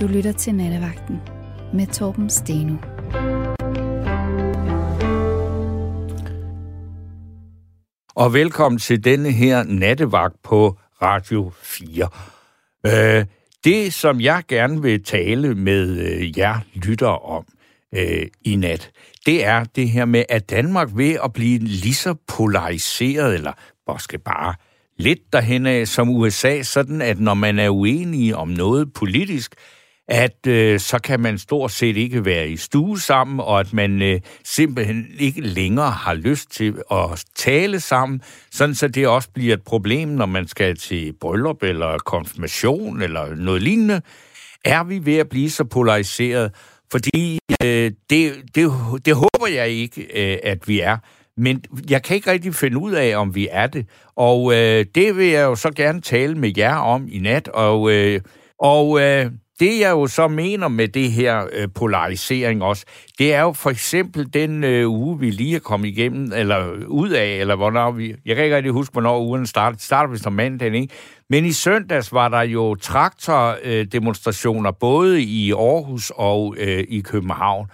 Du lytter til Nattevagten med Torben Steno. Og velkommen til denne her nattevagt på Radio 4. Øh, det, som jeg gerne vil tale med øh, jer lytter om øh, i nat, det er det her med, at Danmark ved at blive lige så polariseret, eller måske bare lidt derhen af som USA, sådan at når man er uenig om noget politisk, at øh, så kan man stort set ikke være i stue sammen, og at man øh, simpelthen ikke længere har lyst til at tale sammen, sådan så det også bliver et problem, når man skal til bryllup eller konfirmation eller noget lignende. Er vi ved at blive så polariseret? Fordi øh, det, det, det håber jeg ikke, øh, at vi er. Men jeg kan ikke rigtig finde ud af, om vi er det. Og øh, det vil jeg jo så gerne tale med jer om i nat. Og, øh, og øh, det jeg jo så mener med det her øh, polarisering også, det er jo for eksempel den øh, uge, vi lige er kommet igennem, eller ud af, eller hvornår vi... Jeg kan ikke rigtig huske, hvornår ugen startede. Det startede vist om mandagen, ikke? Men i søndags var der jo traktordemonstrationer, øh, både i Aarhus og øh, i København.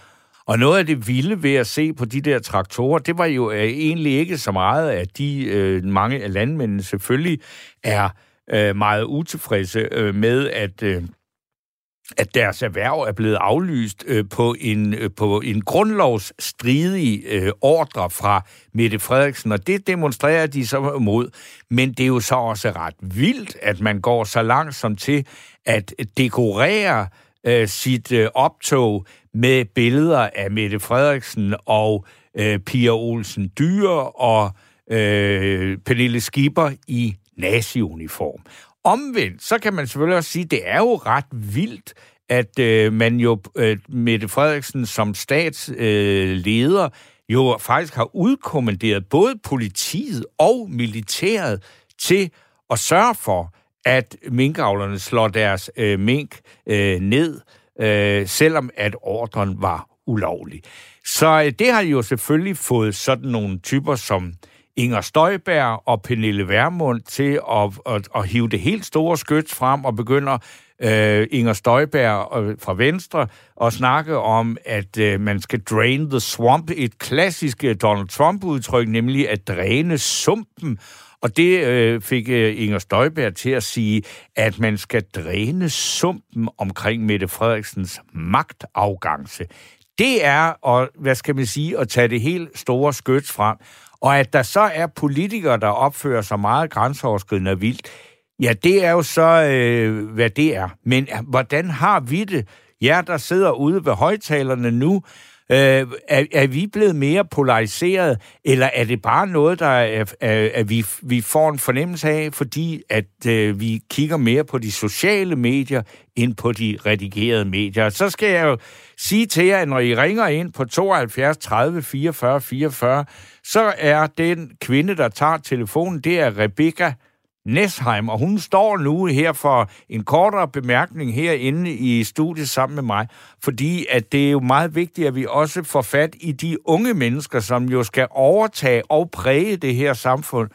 Og noget af det vilde ved at se på de der traktorer, det var jo øh, egentlig ikke så meget, at de øh, mange af landmændene selvfølgelig er øh, meget utilfredse øh, med, at... Øh, at deres erhverv er blevet aflyst øh, på, en, øh, på en grundlovsstridig øh, ordre fra Mette Frederiksen, og det demonstrerer de så mod. Men det er jo så også ret vildt, at man går så langt som til at dekorere øh, sit øh, optog med billeder af Mette Frederiksen og øh, Pia Olsen Dyre og øh, Pernille Skipper i nazi-uniform. Omvendt, så kan man selvfølgelig også sige, at det er jo ret vildt, at øh, man jo, øh, Mette Frederiksen som statsleder, øh, jo faktisk har udkommanderet både politiet og militæret til at sørge for, at minkavlerne slår deres øh, mink øh, ned, øh, selvom at ordren var ulovlig. Så øh, det har jo selvfølgelig fået sådan nogle typer som Inger Støjberg og Pernille Vermund til at, at, at hive det helt store skyts frem og begynder øh, Inger Støjberg øh, fra Venstre og snakke om, at øh, man skal drain the swamp, et klassisk øh, Donald Trump-udtryk, nemlig at dræne sumpen. Og det øh, fik øh, Inger Støjberg til at sige, at man skal dræne sumpen omkring Mette Frederiksens magtafgangse. Det er, og hvad skal man sige, at tage det helt store skyts frem. Og at der så er politikere, der opfører sig meget grænseoverskridende og vildt, ja, det er jo så, øh, hvad det er. Men øh, hvordan har vi det? Jer, der sidder ude ved højtalerne nu, øh, er, er vi blevet mere polariseret, eller er det bare noget, der er, er, er vi, vi får en fornemmelse af, fordi at øh, vi kigger mere på de sociale medier, end på de redigerede medier? Så skal jeg jo sige til jer, at når I ringer ind på 72 30 44 44, så er den kvinde, der tager telefonen, det er Rebecca Nesheim, og hun står nu her for en kortere bemærkning herinde i studiet sammen med mig, fordi at det er jo meget vigtigt, at vi også får fat i de unge mennesker, som jo skal overtage og præge det her samfund.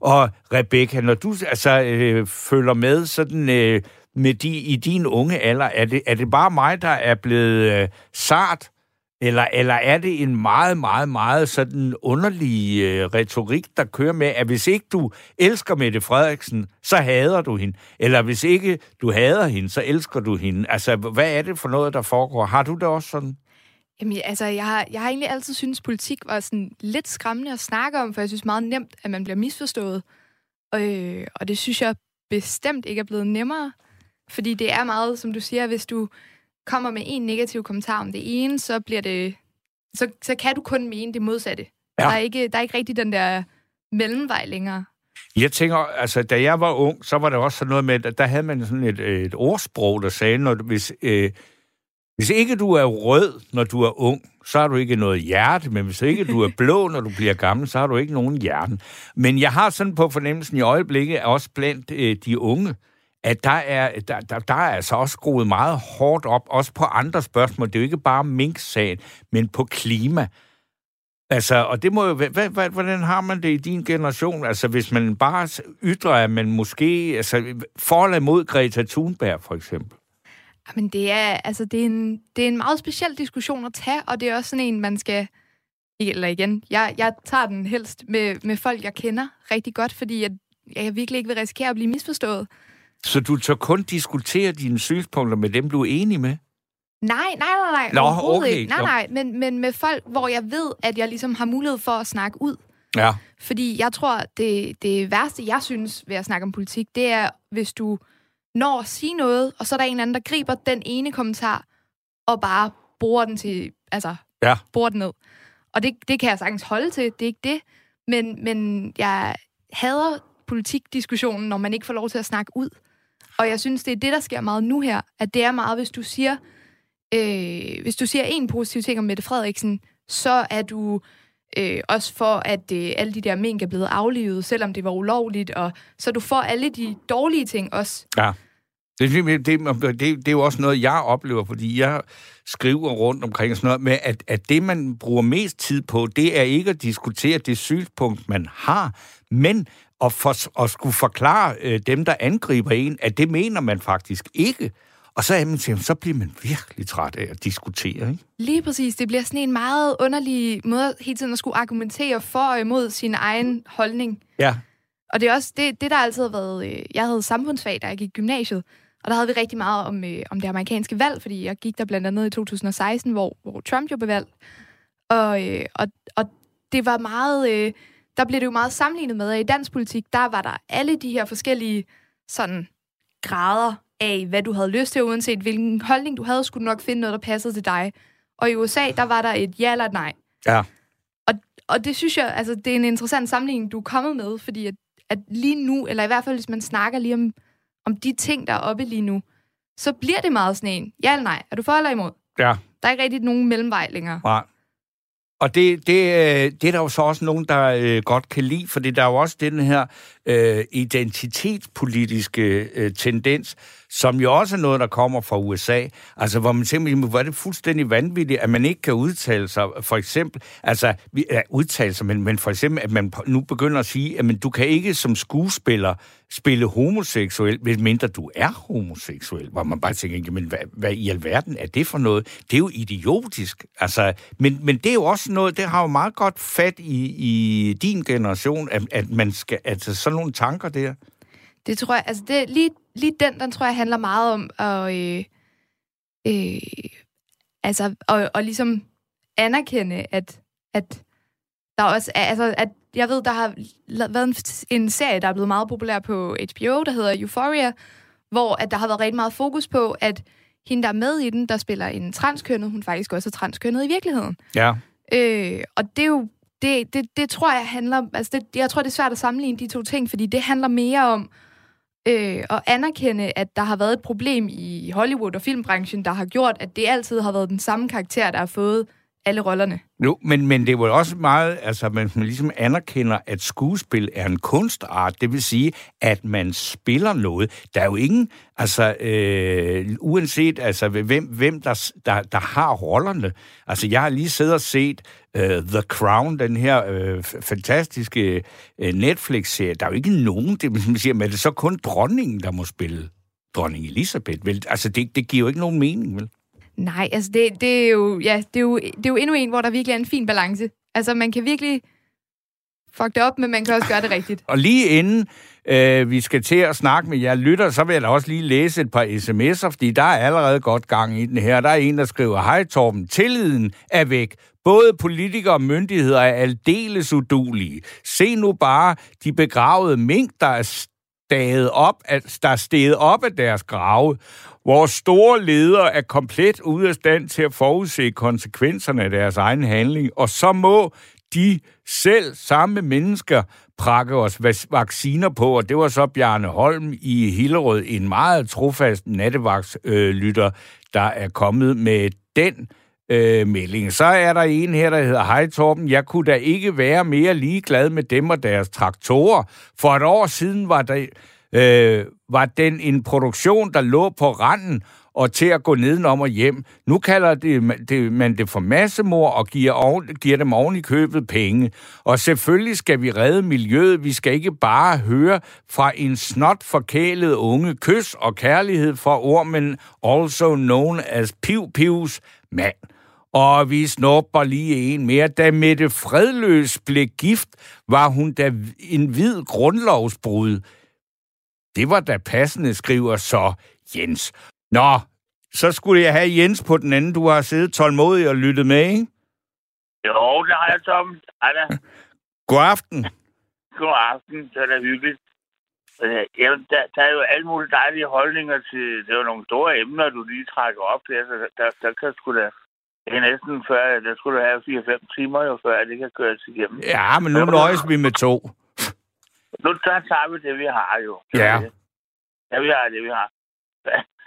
Og Rebecca, når du altså øh, følger med sådan øh, med de, i din unge alder, er det, er det bare mig, der er blevet øh, sart eller, eller er det en meget, meget, meget sådan underlig øh, retorik, der kører med, at hvis ikke du elsker Mette Frederiksen, så hader du hende. Eller hvis ikke du hader hende, så elsker du hende. Altså, hvad er det for noget, der foregår? Har du det også sådan? Jamen, altså, jeg har, jeg har egentlig altid syntes, politik var sådan lidt skræmmende at snakke om, for jeg synes meget nemt, at man bliver misforstået. Øh, og det synes jeg bestemt ikke er blevet nemmere. Fordi det er meget, som du siger, hvis du kommer med en negativ kommentar om det ene, så bliver det så, så kan du kun mene det modsatte. Ja. Der, er ikke, der er ikke rigtig den der mellemvej længere. Jeg tænker, altså, da jeg var ung, så var det også sådan noget med, at der havde man sådan et, et ordsprog, der sagde, når, hvis, øh, hvis ikke du er rød, når du er ung, så har du ikke noget hjerte, men hvis ikke du er blå, når du bliver gammel, så har du ikke nogen hjerte. Men jeg har sådan på fornemmelsen i øjeblikket, også blandt øh, de unge, at der er, der, der, der er altså også skruet meget hårdt op, også på andre spørgsmål. Det er jo ikke bare Mink-sagen, men på klima. Altså, og det må jo hvad, hvad, hvordan har man det i din generation? Altså, hvis man bare ytrer, at man måske... Altså, forhold mod Greta Thunberg, for eksempel. Men det er, altså, det er, en, det er en meget speciel diskussion at tage, og det er også sådan en, man skal... Eller igen, jeg, jeg tager den helst med, med folk, jeg kender rigtig godt, fordi jeg, jeg virkelig ikke vil risikere at blive misforstået. Så du tør kun diskutere dine synspunkter med dem, du er enig med? Nej, nej, nej, nej. Nå, okay. Ikke. Nej, nej, men, men med folk, hvor jeg ved, at jeg ligesom har mulighed for at snakke ud. Ja. Fordi jeg tror, det, det værste, jeg synes ved at snakke om politik, det er, hvis du når at sige noget, og så er der en eller anden, der griber den ene kommentar, og bare bruger den til, altså, ja. bruger den ned. Og det, det kan jeg sagtens holde til, det er ikke det. Men, men jeg hader politikdiskussionen, når man ikke får lov til at snakke ud. Og jeg synes, det er det, der sker meget nu her, at det er meget, hvis du siger, øh, hvis du siger en positiv ting om Mette Frederiksen, så er du øh, også for, at øh, alle de der mink er blevet aflivet, selvom det var ulovligt, og så du får alle de dårlige ting også. Ja. Det, det, det, det, det er jo også noget, jeg oplever, fordi jeg skriver rundt omkring sådan noget med, at, at det, man bruger mest tid på, det er ikke at diskutere det synspunkt, man har, men at, for, at skulle forklare øh, dem, der angriber en, at det mener man faktisk ikke. Og så, jamen, så bliver man virkelig træt af at diskutere, ikke? Lige præcis. Det bliver sådan en meget underlig måde hele tiden at skulle argumentere for og imod sin egen holdning. Ja. Og det er også det, det der altid har været... Øh, jeg havde samfundsfag, da jeg gik i gymnasiet, og der havde vi rigtig meget om, øh, om det amerikanske valg, fordi jeg gik der blandt andet i 2016, hvor, hvor Trump jo blev valgt. Og, øh, og, og det var meget... Øh, der blev det jo meget sammenlignet med, at i dansk politik, der var der alle de her forskellige sådan grader af, hvad du havde lyst til, uanset hvilken holdning du havde, skulle du nok finde noget, der passede til dig. Og i USA, der var der et ja eller et nej. Ja. Og, og det synes jeg, altså, det er en interessant sammenligning, du er kommet med, fordi at, at lige nu, eller i hvert fald hvis man snakker lige om, om de ting, der er oppe lige nu, så bliver det meget sådan en, ja eller nej, er du for eller imod? Ja. Der er ikke rigtig nogen mellemvej længere. Nej. Og det, det, øh, det er der jo så også nogen, der øh, godt kan lide, for der er jo også den her øh, identitetspolitiske øh, tendens, som jo også er noget, der kommer fra USA. Altså, hvor man simpelthen, hvor er det fuldstændig vanvittigt, at man ikke kan udtale sig, for eksempel, altså, vi, ja, udtale sig, men, men for eksempel, at man nu begynder at sige, at men, du kan ikke som skuespiller spille homoseksuel, hvis mindre du er homoseksuel, hvor man bare tænker, men hvad, hvad i alverden er det for noget? Det er jo idiotisk. Altså, men, men det er jo også noget, det har jo meget godt fat i, i din generation, at, at man skal, altså sådan nogle tanker der. Det tror jeg, altså det, lige, lige den, den tror jeg handler meget om at, øh, øh, altså, og, og ligesom anerkende, at, at der også er, altså, at jeg ved, der har været en, en serie, der er blevet meget populær på HBO, der hedder Euphoria, hvor at der har været rigtig meget fokus på, at hende, der er med i den, der spiller en transkønnet, hun faktisk også er transkønnet i virkeligheden. Ja. Øh, og det er jo det, det, det tror jeg handler... Altså det, jeg tror, det er svært at sammenligne de to ting, fordi det handler mere om øh, at anerkende, at der har været et problem i Hollywood og filmbranchen, der har gjort, at det altid har været den samme karakter, der har fået alle rollerne. Jo, men, men det er også meget, altså man, man ligesom anerkender, at skuespil er en kunstart. Det vil sige, at man spiller noget. Der er jo ingen, altså øh, uanset altså, hvem, hvem der, der, der har rollerne. Altså jeg har lige siddet og set øh, The Crown, den her øh, fantastiske øh, Netflix-serie. Der er jo ikke nogen, det man siger, men det er så kun dronningen, der må spille dronning Elisabeth. Vel? Altså det, det giver jo ikke nogen mening, vel? Nej, altså det, det, er jo, ja, det, er jo, det er jo endnu en, hvor der virkelig er en fin balance. Altså man kan virkelig fuck det op, men man kan også gøre det rigtigt. Og lige inden øh, vi skal til at snakke med jer lytter, så vil jeg da også lige læse et par sms'er, fordi der er allerede godt gang i den her. Der er en, der skriver, hej Torben, tilliden er væk. Både politikere og myndigheder er aldeles udulige. Se nu bare de begravede mink, der er staget op, der er steget op af deres grave. Vores store ledere er komplet ude af stand til at forudse konsekvenserne af deres egen handling, og så må de selv, samme mennesker, prakke os vacciner på, og det var så Bjarne Holm i Hillerød, en meget trofast nattevagtslytter, der er kommet med den øh, melding. Så er der en her, der hedder, Hej Torben, jeg kunne da ikke være mere ligeglad med dem og deres traktorer. For et år siden var der øh, var den en produktion, der lå på randen og til at gå nedenom og hjem. Nu kalder det, det, man det for massemor og giver, oven, giver dem oven i købet penge. Og selvfølgelig skal vi redde miljøet. Vi skal ikke bare høre fra en snot forkælet unge kys og kærlighed fra ormen, also known as Piv Pivs mand. Og vi snupper lige en mere. Da Mette Fredløs blev gift, var hun da en hvid grundlovsbrud. Det var da passende, skriver så Jens. Nå, så skulle jeg have Jens på den anden. Du har siddet tålmodig og lyttet med, ikke? Jo, det har jeg, Tom. Hej da. God aften. God aften. Det er da hyggeligt. Øh, jamen, der, der er jo alle mulige dejlige holdninger til... Det er jo nogle store emner, du lige trækker op der, så der, der, der kan sgu da... Det er næsten før, der skulle du have 4-5 timer jo før, det kan køres igennem. Ja, men nu nøjes vi med to. Nu der tager vi det, vi har jo. Ja. Ja, vi har det, vi har.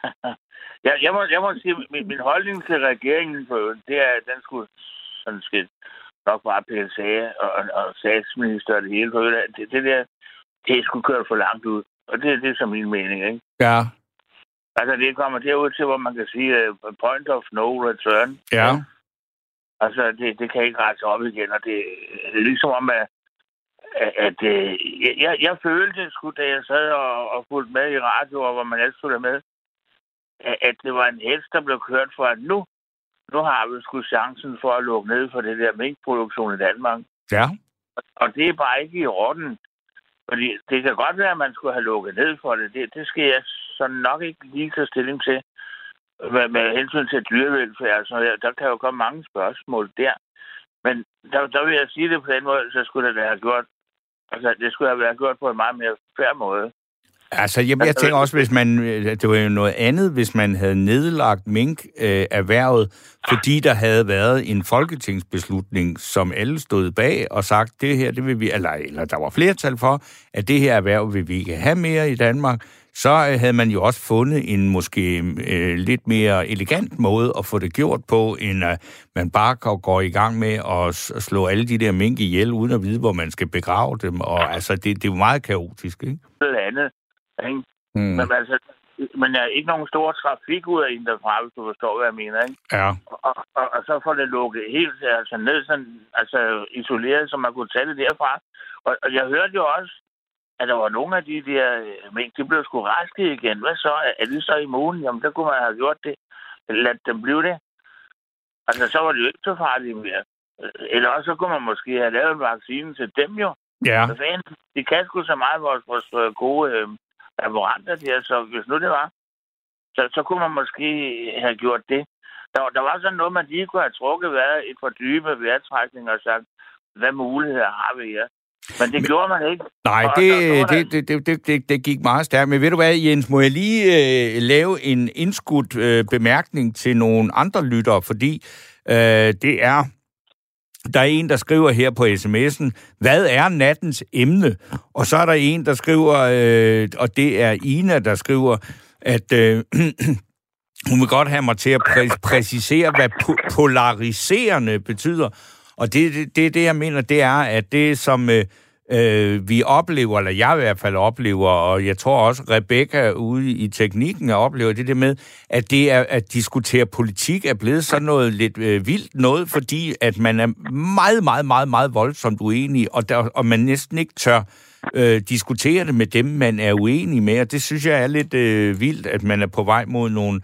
jeg, jeg, må, jeg må sige, min, min holdning til regeringen, det er, at den skulle sådan skidt nok bare PSA og, og, og statsminister og det hele. For det, det der, det skulle køre for langt ud. Og det, det er så min mening, ikke? Ja. Altså, det kommer derud til, hvor man kan sige uh, point of no return. Ja. Altså, det, det kan ikke rette op igen, og det, det er ligesom om, at, at, at øh, jeg, jeg følte sgu, da jeg sad og, og fulgte med i radio, og hvor man ellers skulle med, at, at det var en hest, der blev kørt for, at nu, nu har vi sgu chancen for at lukke ned for det der minkproduktion i Danmark. Ja. Og det er bare ikke i orden. Fordi det kan godt være, at man skulle have lukket ned for det. Det, det skal jeg så nok ikke lige tage stilling til. Med, med hensyn til dyrevelfærd og sådan noget, der kan jo komme mange spørgsmål der. Men der, der vil jeg sige det på den måde, så skulle det have gjort. Altså, det skulle have været gjort på en meget mere færre måde. Altså, jeg, jeg tænker også, hvis man, det var jo noget andet, hvis man havde nedlagt mink-erhvervet, øh, fordi der havde været en folketingsbeslutning, som alle stod bag og sagt, det her, det vil vi, eller, eller der var flertal for, at det her erhverv vil vi ikke have mere i Danmark, så øh, havde man jo også fundet en måske øh, lidt mere elegant måde at få det gjort på, end at man bare går i gang med at slå alle de der mink ihjel, uden at vide, hvor man skal begrave dem. Og altså, det, det er jo meget kaotisk, ikke? Det andet. Ikke? Mm. Men altså, men er ikke nogen stor trafik ud af en derfra, hvis du forstår, hvad jeg mener, ikke? Ja. Og, og, og så får det lukket helt altså, ned, sådan, altså isoleret, så man kunne tage det derfra. Og, og jeg hørte jo også, at der var nogle af de der mink, de blev sgu raske igen. Hvad så? Er de så immune? Jamen, der kunne man have gjort det. Lad dem blive det. Altså, så var det jo ikke så farligt mere. Eller også så kunne man måske have lavet en vaccine til dem jo. Ja. Så fanden, de kan sgu så meget vores, vores gode øh, laboranter der, så hvis nu det var, så, så kunne man måske have gjort det. Der, der var sådan noget, man lige kunne have trukket været et for dybe vejrtrækning og sagt, hvad muligheder har vi her? Men det men, gjorde man ikke. Nej, det, det, det, det, det, det, det gik meget stærkt. Men ved du hvad, Jens, må jeg lige øh, lave en indskudt øh, bemærkning til nogle andre lyttere, fordi øh, det er der er en, der skriver her på sms'en, hvad er nattens emne? Og så er der en, der skriver, øh, og det er Ina, der skriver, at øh, hun vil godt have mig til at præ- præcisere, hvad po- polariserende betyder. Og det, det, det, det, jeg mener, det er, at det, som øh, øh, vi oplever, eller jeg i hvert fald oplever, og jeg tror også, Rebecca ude i teknikken oplever det der med, at det er at diskutere politik er blevet sådan noget lidt øh, vildt noget, fordi at man er meget, meget, meget, meget voldsomt uenig, og, der, og man næsten ikke tør øh, diskutere det med dem, man er uenig med, og det synes jeg er lidt øh, vildt, at man er på vej mod nogle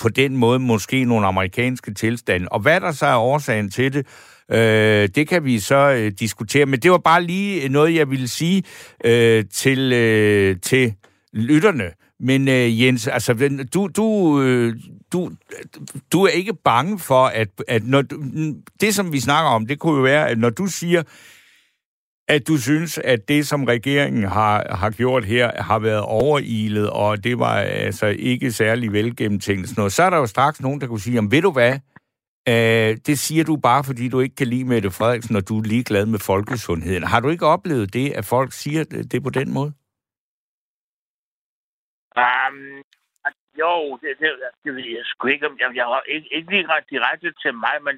på den måde måske nogle amerikanske tilstande. Og hvad der så er årsagen til det, Øh, det kan vi så øh, diskutere, men det var bare lige noget, jeg ville sige øh, til, øh, til lytterne. Men øh, Jens, altså, du, du, øh, du, du er ikke bange for, at, at når du, det, som vi snakker om, det kunne jo være, at når du siger, at du synes, at det, som regeringen har, har gjort her, har været overilet, og det var altså ikke særlig velgennemtænkt, noget, så er der jo straks nogen, der kunne sige, om ved du hvad, Øh, det siger du bare, fordi du ikke kan lide Mette Frederiksen, og du er ligeglad med folkesundheden. Har du ikke oplevet det, at folk siger det på den måde? Um, jo, det, det, det ved jeg sgu ikke. Jeg, jeg har ikke, ikke lige ret direkte til mig, men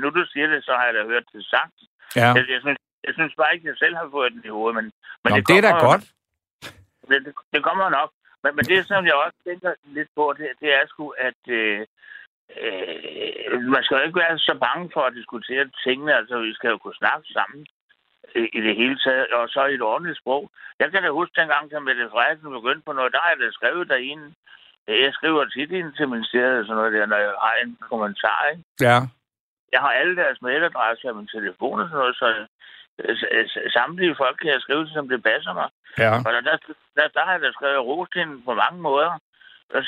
nu du siger det, så har jeg da hørt det sagt. Ja. Jeg, jeg, synes, jeg synes bare ikke, at jeg selv har fået den i hovedet. Men, men Nå, det, det er da godt. det, det kommer nok. Men, men det, som jeg også tænker lidt på, det, det er sgu, at øh, øh, man skal jo ikke være så bange for at diskutere tingene. Altså, vi skal jo kunne snakke sammen i, i det hele taget, og så i et ordentligt sprog. Jeg kan da huske dengang, da Mette Frederiksen begyndte på noget, der har jeg da skrevet derinde. Jeg skriver tit ind til ministeriet og sådan noget der, når jeg har en kommentar, ikke? Ja. Jeg har alle deres mailadresser og min telefon og sådan noget, så samtlige folk kan jeg skrive til, som det passer mig. Ja. Og der, der, der, der har jeg da skrevet Rosten på mange måder.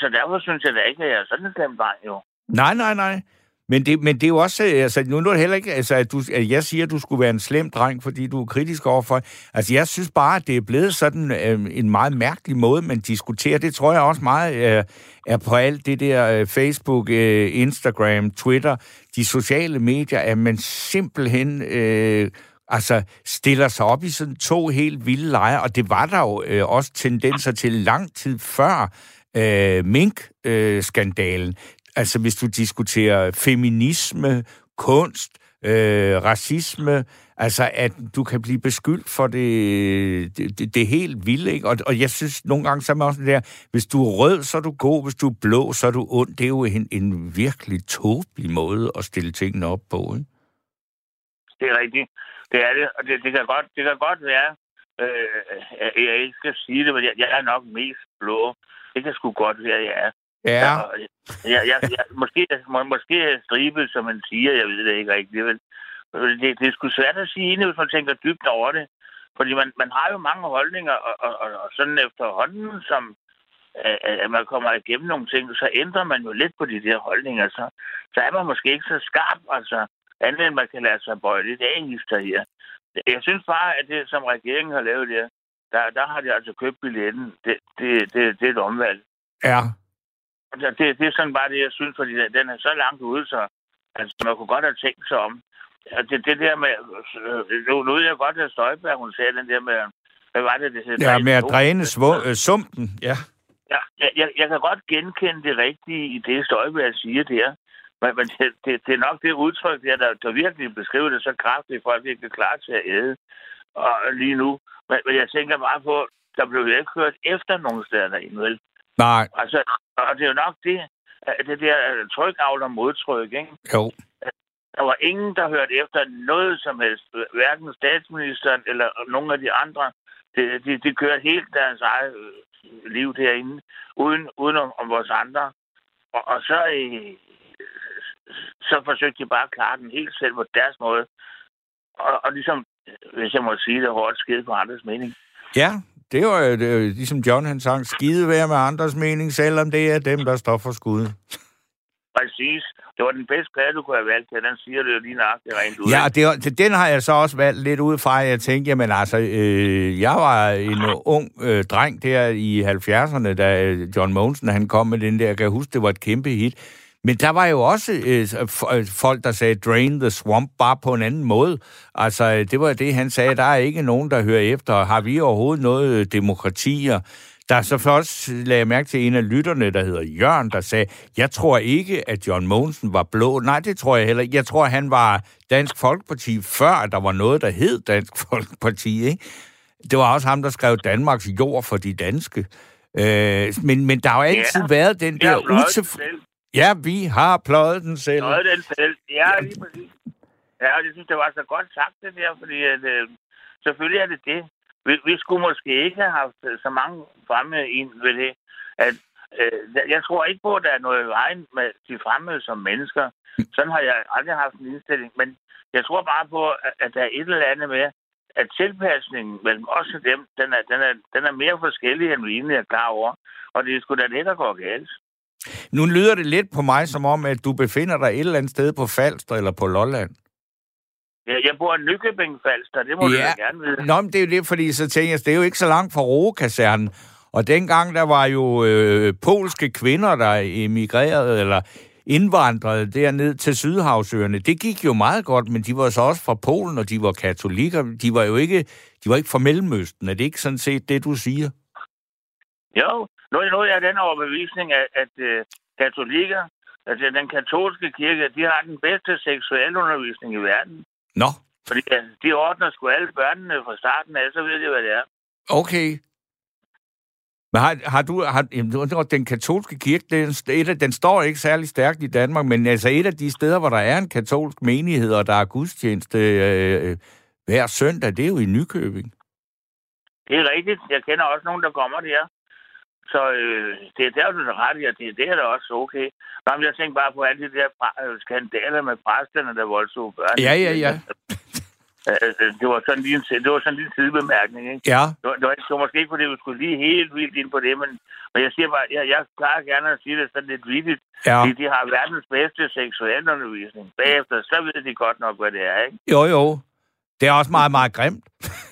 Så derfor synes jeg da ikke, at jeg er sådan en slem dreng, jo. Nej, nej, nej. Men det, men det er jo også, øh, altså nu er det heller ikke, altså at, du, at jeg siger, at du skulle være en slem dreng, fordi du er kritisk overfor. Altså jeg synes bare, at det er blevet sådan øh, en meget mærkelig måde, man diskuterer. Det tror jeg også meget øh, er på alt det der øh, Facebook, øh, Instagram, Twitter, de sociale medier, at man simpelthen øh, altså stiller sig op i sådan to helt vilde lejre, og det var der jo øh, også tendenser til lang tid før øh, Mink-skandalen. Øh, altså hvis du diskuterer feminisme, kunst, øh, racisme, altså at du kan blive beskyldt for det, det, det helt vilde, ikke? Og, og jeg synes nogle gange, så er man også der, hvis du er rød, så er du god, hvis du er blå, så er du ond. Det er jo en, en virkelig tåbelig måde at stille tingene op på, ikke? Det er rigtigt. Det er det, og det, det, kan, godt, det kan godt være, øh, jeg ikke skal sige det, men jeg, jeg er nok mest blå. Det kan sgu godt være, jeg er. Ja. Jeg, Ja ja måske, må, måske er stribet, som man siger, jeg ved det ikke rigtigt. Vel? Det, det er sgu svært at sige, hvis man tænker dybt over det. Fordi man, man har jo mange holdninger, og, og, og, og sådan efterhånden, som øh, øh, at man kommer igennem nogle ting, så ændrer man jo lidt på de der holdninger. Så, så er man måske ikke så skarp, altså andet end man kan lade sig bøje lidt af her. Jeg synes bare, at det, som regeringen har lavet der, der, der har de altså købt billetten. Det, det, det, det er et omvalg. Ja. Altså, det, det er sådan bare det, jeg synes, fordi den er så langt ude, så altså, man kunne godt have tænkt sig om. Det, det der med... Nu, nu ved jeg godt, at Støjberg, hun sagde den der med... Hvad var det, det hed? Ja, med at dræne øh, sumpen, ja. Ja, jeg, jeg kan godt genkende det rigtige i det, Støjberg siger der. Men, men det, det, det er nok det udtryk, der, der, der virkelig beskriver det så kraftigt, at folk ikke er klar til at æde og lige nu. Men, men jeg tænker bare på, der blev jo ikke hørt efter nogen steder derinde, vel? Nej. Altså, og det er jo nok det, det der tryk og modtryk, ikke? Jo. Der var ingen, der hørte efter noget som helst. Hverken statsministeren eller nogen af de andre. De, de, de kørte helt deres eget liv derinde, uden, uden om, om vores andre. Og, og så, så forsøgte de bare at klare den helt selv på deres måde. Og, og ligesom, hvis jeg må sige det, hårdt skide på andres mening. Ja, det var jo det, ligesom John han sang, skide være med andres mening, selvom det er dem, der står for skud. Præcis. Det var den bedste plade, du kunne have valgt til. Den siger det jo lige nøjagtigt rent ud. Ja, det, den har jeg så også valgt lidt ud fra. Jeg tænkte, jamen altså, øh, jeg var en ung øh, dreng der i 70'erne, da John Monsen han kom med den der. Jeg kan huske, det var et kæmpe hit. Men der var jo også øh, øh, folk, der sagde, drain the swamp, bare på en anden måde. Altså, det var det, han sagde. Der er ikke nogen, der hører efter. Har vi overhovedet noget øh, demokratier? Der så først lagde jeg mærke til en af lytterne, der hedder Jørgen, der sagde, jeg tror ikke, at John Mogensen var blå. Nej, det tror jeg heller ikke. Jeg tror, han var Dansk Folkeparti, før der var noget, der hed Dansk Folkeparti. Ikke? Det var også ham, der skrev Danmarks jord for de danske. Øh, men, men der har jo altid ja, været den der utilfredse... Ja, vi har pløjet den selv. Pløjet den selv. Ja, lige præcis. Ja, jeg synes, det var så godt sagt det der, fordi at, øh, selvfølgelig er det det. Vi, vi skulle måske ikke have haft øh, så mange fremme ind ved det. At, øh, jeg tror ikke på, at der er noget i vejen med de fremme som mennesker. Sådan har jeg aldrig haft en indstilling. Men jeg tror bare på, at der er et eller andet med, at tilpasningen mellem os og dem, den er, den er, den er mere forskellig, end vi egentlig er klar over. Og det er sgu da det, der går galt. Nu lyder det lidt på mig som om, at du befinder dig et eller andet sted på Falster eller på Lolland. Ja, jeg bor i Nykøbing Falster, det må ja. du gerne vide. Nå, men det er jo det, fordi så tænker jeg, det er jo ikke så langt fra Roekasernen. Og dengang, der var jo øh, polske kvinder, der emigrerede, eller indvandrede derned til Sydhavsøerne. Det gik jo meget godt, men de var så også fra Polen, og de var katolikker. De var jo ikke, de var ikke fra Mellemøsten. Er det ikke sådan set det, du siger? Jo, nu, nu er jeg den overbevisning, at, at uh, katolikker, altså den katolske kirke, de har den bedste seksuelle undervisning i verden. Nå. Fordi altså, de ordner sgu alle børnene fra starten af, så ved de, hvad det er. Okay. Men har, har du, har, jamen, den katolske kirke, den, et den står ikke særlig stærkt i Danmark, men altså et af de steder, hvor der er en katolsk menighed, og der er gudstjeneste øh, øh, hver søndag, det er jo i Nykøbing. Det er rigtigt. Jeg kender også nogen, der kommer der. Så øh, det er der, du er ret i, at det, det er da også okay. Nå, men jeg tænker bare på alle de der øh, skandaler med præsterne, der voldtog børn. Ja, ja, ja. Det var sådan lige en, det var sådan lige en sidebemærkning, ikke? Ja. Det var, det, var, det var måske ikke, fordi vi skulle lige helt vildt ind på det, men, men jeg siger bare, jeg, jeg klarer gerne at sige det sådan lidt vildt. Ja. Fordi de har verdens bedste seksualundervisning. Bagefter, så ved de godt nok, hvad det er, ikke? Jo, jo. Det er også meget, meget grimt.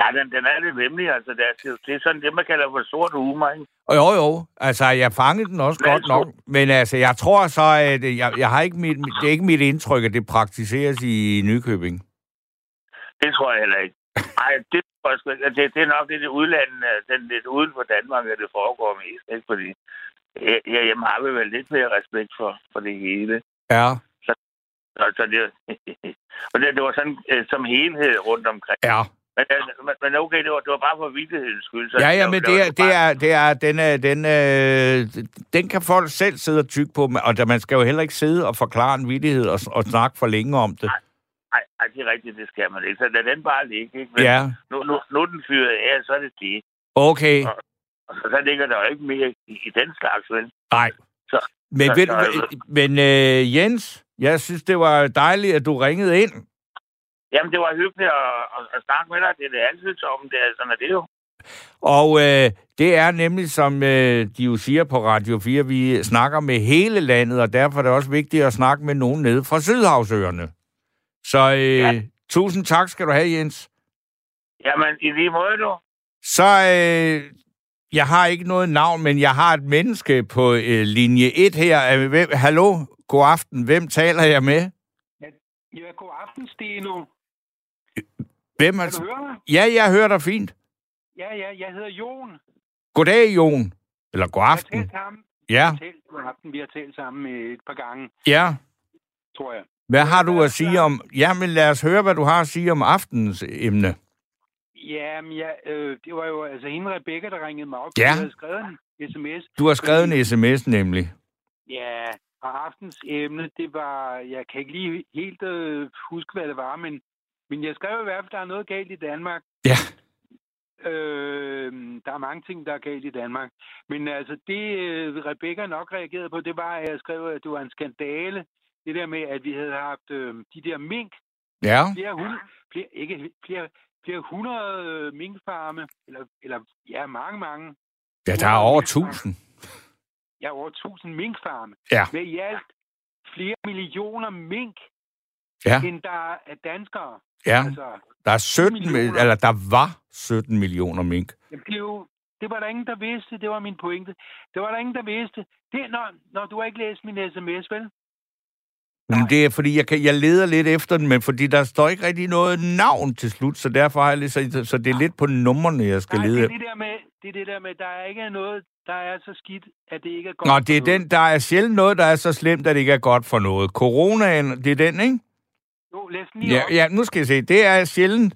Ja, den, den er lidt vemmelig, altså. Det er, det er sådan det, man kalder for sort humor, ikke? Jo, jo. Altså, jeg fangede den også godt nok. Men altså, jeg tror så, at jeg, jeg har ikke mit, det er ikke mit indtryk, at det praktiseres i Nykøbing. Det tror jeg heller ikke. Nej, det, det, det er nok det, det udlandet, den lidt uden for Danmark, at det foregår mest, ikke? Fordi hjemme har vi vel lidt mere respekt for, for det hele. Ja. Så, så, så det, og det, det var sådan øh, som helhed rundt omkring. Ja. Men, men okay, det var, det var bare for vidtighedens skyld. Så ja, ja, men det er, det er, det er, den, er, den, øh, den kan folk selv sidde og tykke på, og man skal jo heller ikke sidde og forklare en vittighed og, og snakke for længe om det. Nej, nej, det er rigtigt, det skal man ikke. Så lad den bare ligge, ikke? Men ja. Nu, nu, nu er den fyret af, så er det det. Okay. Og, og så, så ligger der jo ikke mere i, i den slags, vel? Nej. Så, men så, ved, så, men øh, Jens, jeg synes, det var dejligt, at du ringede ind. Jamen, det var hyggeligt at, at, at snakke med dig. Det er det altid som, det er sådan, er det jo. Og øh, det er nemlig, som øh, de jo siger på Radio 4, vi snakker med hele landet, og derfor er det også vigtigt at snakke med nogen nede fra Sydhavsøerne. Så øh, ja. tusind tak skal du have, Jens. Jamen, i lige måde, du. Så, øh, jeg har ikke noget navn, men jeg har et menneske på øh, linje 1 her. Hvem, hallo, god aften. Hvem taler jeg med? Ja, god aften, Steno. Hvem er... Kan du høre mig? Ja, jeg hører dig fint. Ja, ja, jeg hedder Jon. Goddag, Jon. Eller god aften. Vi har talt sammen. Ja. Vi har talt, god aften. Vi har talt sammen et par gange, Ja. tror jeg. Hvad har du at sige om... Jamen, lad os høre, hvad du har at sige om aftenens emne. Jamen, ja, øh, det var jo altså hende Rebecca, der ringede mig op. Ja. Jeg havde skrevet en sms. Du har skrevet en sms, nemlig. Ja, og aftens emne, det var... Jeg kan ikke lige helt øh, huske, hvad det var, men, men jeg skrev i hvert fald, at der er noget galt i Danmark. Ja. Øh, der er mange ting, der er galt i Danmark. Men altså, det øh, Rebecca nok reagerede på, det var, at jeg skrev, at det var en skandale. Det der med, at vi havde haft øh, de der mink. Ja. Flere hundrede, flere, ikke flere, flere hundrede øh, minkfarme. Eller, eller, ja, mange, mange. Ja, der er over tusind. Ja, over tusind minkfarme. Ja. Med i alt flere millioner mink, Ja. end der er danskere. Ja. Altså, Der er 17, millioner. eller der var 17 millioner mink. Jamen, det, er jo, det var der ingen, der vidste. Det var min pointe. Det var der ingen, der vidste. Det, når, når du har ikke læst min sms, vel? Men det er, fordi jeg, kan, jeg leder lidt efter den, men fordi der står ikke rigtig noget navn til slut, så derfor har jeg lidt, så, så det er lidt på numrene, jeg skal Nej, lede det er det der med, det er det der med, der er ikke noget, der er så skidt, at det ikke er godt. Nå, det er den, der er sjældent noget, der er så slemt, at det ikke er godt for noget. Coronaen, det er den, ikke? Jo, læs lige Ja, op. ja, nu skal jeg se. Det er sjældent.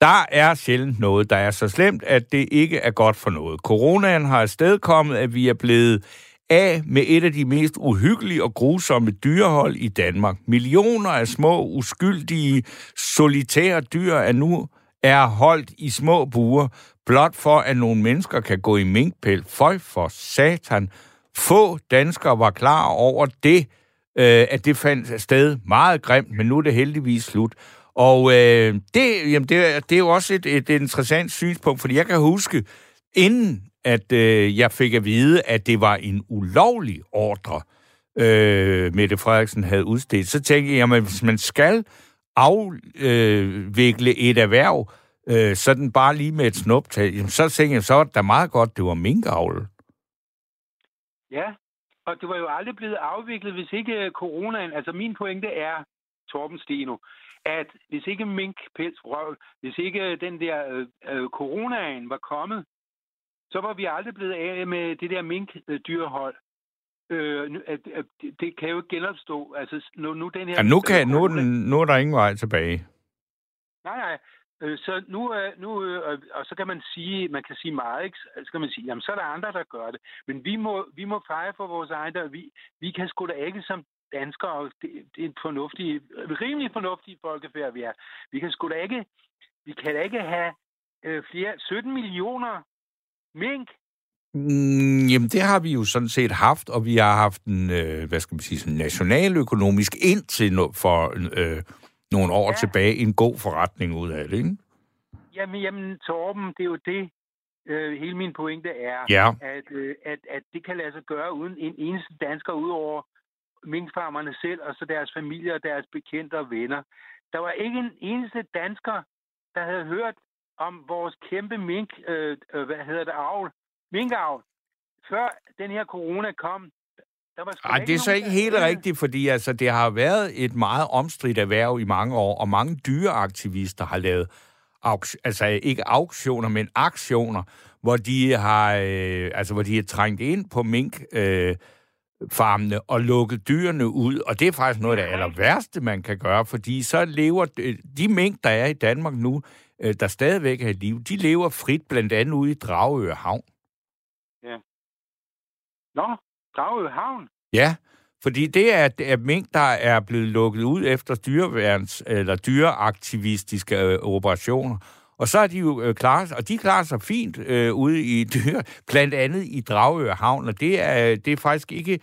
Der er sjældent noget, der er så slemt, at det ikke er godt for noget. Coronaen har afstedkommet, at vi er blevet af med et af de mest uhyggelige og grusomme dyrehold i Danmark. Millioner af små, uskyldige, solitære dyr er nu er holdt i små buer, blot for at nogle mennesker kan gå i minkpæl. Føj for satan. Få danskere var klar over det, øh, at det fandt sted meget grimt, men nu er det heldigvis slut. Og øh, det, jamen det, det er jo også et, et interessant synspunkt, fordi jeg kan huske, inden at øh, jeg fik at vide, at det var en ulovlig ordre, øh, Mette Frederiksen havde udstedt, så tænkte jeg, jamen, hvis man skal afvikle et erhverv, øh, sådan bare lige med et snuptag, jamen, så tænkte jeg, så var det da meget godt, det var minkavl. Ja, og det var jo aldrig blevet afviklet, hvis ikke øh, coronaen... Altså, min pointe er, Torben Steno, at hvis ikke minkpels røv, hvis ikke øh, den der øh, øh, coronaen var kommet, så var vi aldrig blevet af med det der minkdyrhold. Øh, at, at, det- kan jo ikke genopstå. Altså, nu, nu den her... Ja, nu, kan, nu, den, nu er der ingen vej tilbage. Nej, nej. Øh, så nu, nu øh, og så kan man sige, man kan sige meget, ikke? Så kan man sige, jamen så er der andre, der gør det. Men vi må, vi må feje for vores egen, vi, vi kan sgu da ikke som danskere, og det, det er en fornuftig, rimelig fornuftig folkefærd, vi er. Vi kan sgu da ikke, vi kan da ikke have øh, flere, 17 millioner mink. Mm, jamen, det har vi jo sådan set haft, og vi har haft en, øh, hvad skal man sige, sådan nationaløkonomisk indtil no, for øh, nogle år ja. tilbage en god forretning ud af det, ikke? Jamen, jamen Torben, det er jo det, øh, hele min pointe er, ja. at, øh, at, at det kan lade sig gøre uden en eneste dansker ud over minkfarmerne selv, og så deres familier og deres bekendte og venner. Der var ikke en eneste dansker, der havde hørt om vores kæmpe mink, øh, øh hvad hedder det, avl, minkavl. Før den her corona kom, der Ej, det er så ikke helt rigtigt, fordi altså, det har været et meget omstridt erhverv i mange år, og mange dyreaktivister har lavet altså ikke auktioner, men aktioner, hvor de har, øh, altså, hvor de har trængt ind på mink, øh, farmene og lukket dyrene ud, og det er faktisk noget af det aller værste, man kan gøre, fordi så lever de mink, der er i Danmark nu, øh, der stadigvæk er i liv, de lever frit blandt andet ude i Dragør Havn. Ja. Nå, Dragør Havn? Ja, fordi det er, er mink, der er blevet lukket ud efter dyreværns, eller dyreaktivistiske øh, operationer. Og så er de jo øh, klar, og de klarer sig fint øh, ude i dyr, blandt andet i Dragør Havn, og det er, det er faktisk ikke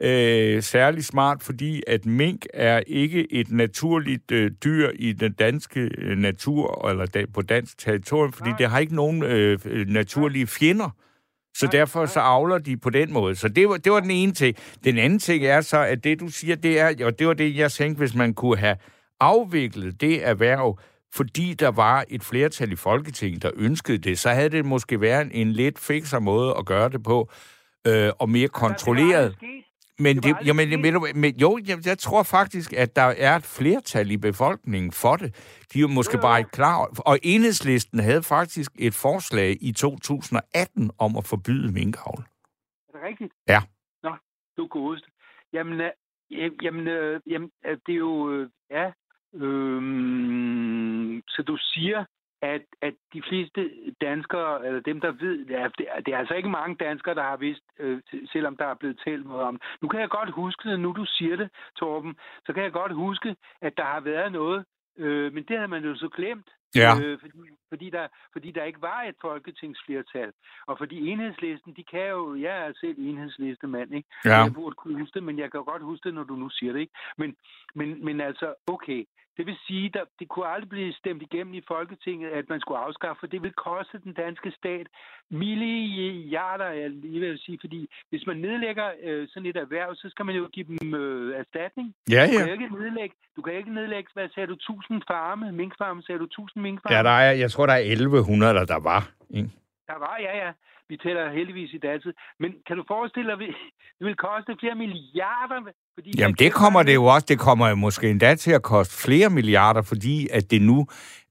øh, særlig smart, fordi at mink er ikke et naturligt øh, dyr i den danske øh, natur, eller da, på dansk territorium, fordi Nej. det har ikke nogen øh, naturlige fjender. Så nej, derfor så avler de på den måde. Så det var, det var den ene ting. Den anden ting er så, at det du siger, det er, og det var det, jeg tænkte, hvis man kunne have afviklet det erhverv, fordi der var et flertal i Folketinget, der ønskede det, så havde det måske været en lidt fikser måde at gøre det på, øh, og mere kontrolleret. Men, det, det, jamen, men, men, jo, jeg, jeg tror faktisk, at der er et flertal i befolkningen for det. De er jo måske bare ikke klar Og enhedslisten havde faktisk et forslag i 2018 om at forbyde minkavl. Er det rigtigt? Ja. Nå, du godeste. Jamen, øh, jamen, øh, jamen, øh, det er jo... Ja, Øhm, så du siger, at, at de fleste danskere, eller dem, der ved, det er, det er altså ikke mange danskere, der har vidst, øh, selvom der er blevet talt noget om Nu kan jeg godt huske det, nu du siger det, Torben, så kan jeg godt huske, at der har været noget, øh, men det havde man jo så glemt. Ja. Øh, fordi, fordi, der, fordi der ikke var et folketingsflertal. Og fordi enhedslisten, de kan jo... Jeg er selv enhedslistemand, ikke? Ja. Jeg burde kunne huske det, men jeg kan godt huske det, når du nu siger det, ikke? Men, men, men altså, okay. Det vil sige, at det kunne aldrig blive stemt igennem i Folketinget, at man skulle afskaffe, for det vil koste den danske stat milliarder, jeg lige vil sige, fordi hvis man nedlægger øh, sådan et erhverv, så skal man jo give dem øh, erstatning. Ja, ja. Du kan ikke nedlægge, du kan ikke nedlægge hvad sagde du, 1000 farme, minkfarme, sagde du 1000 minkfarme? Ja, der er, jeg tror, der er 1100, der, der var. Ikke? Der var, ja, ja. Vi tæller heldigvis i datid. Men kan du forestille dig, at det vil koste flere milliarder? Fordi Jamen det kommer det jo også. Det kommer jo måske endda til at koste flere milliarder, fordi at det nu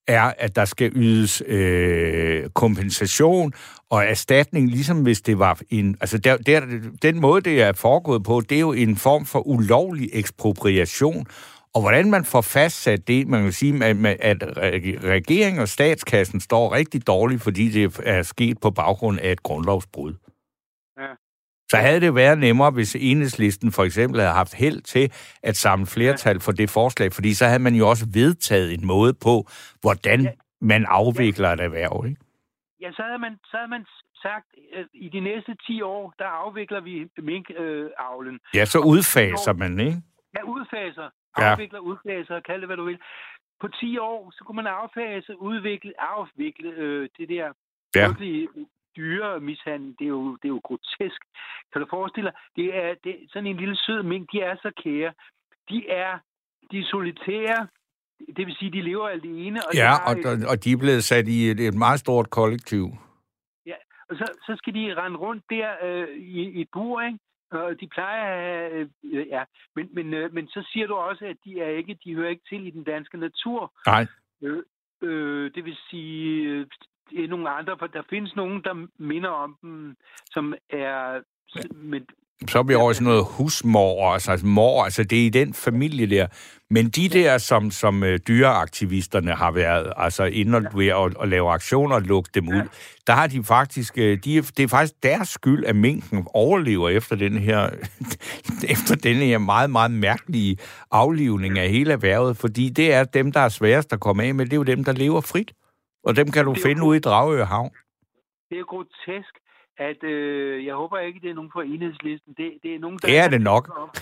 er, at der skal ydes øh, kompensation og erstatning, ligesom hvis det var en... Altså, der, der, den måde, det er foregået på, det er jo en form for ulovlig ekspropriation. Og hvordan man får fastsat det, man kan sige, at regeringen og statskassen står rigtig dårligt, fordi det er sket på baggrund af et grundlovsbrud. Ja. Så havde det været nemmere, hvis enhedslisten for eksempel havde haft held til at samle flertal for det forslag, fordi så havde man jo også vedtaget en måde på, hvordan ja. man afvikler ja. et erhverv, ikke? Ja, så havde man, så havde man sagt, at i de næste 10 år, der afvikler vi minkavlen. Øh, ja, så udfaser man, ikke? Ja, udfaser. Afvikler, ja. udfaser, kald det, hvad du vil. På 10 år, så kunne man affase, udvikle, afvikle øh, det der ja. virkelig dyre mishandling. Det er, jo, det er jo grotesk. Kan du forestille dig? Det er, det, sådan en lille sød mink, de er så kære. De er, de er solitære, det vil sige, de lever alene. Og ja, og, et, og de er blevet sat i et, et meget stort kollektiv. Ja, og så, så skal de rende rundt der øh, i, i bur, ikke? Og de plejer at have, øh, ja, men, men, øh, men så siger du også, at de er ikke, de hører ikke til i den danske natur. Nej. Øh, øh, det vil sige, øh, det er nogle andre, for der findes nogen, der minder om dem, som er... Men, Så er vi over i sådan noget husmor, altså, altså mor, altså det er i den familie der. Men de der, som, som uh, dyreaktivisterne har været altså inde ved at, at lave aktioner og lukke dem ud, ja. der har de faktisk, uh, de, det er faktisk deres skyld, at minken overlever efter den her, efter den her meget, meget mærkelige aflivning af hele erhvervet, fordi det er dem, der er sværest at komme af med, det er jo dem, der lever frit. Og dem kan du finde ude i Dragør Havn. Det er grotesk, at øh, jeg håber ikke, det er nogen fra enhedslisten. Det, det er nogen, der... Det er det nok.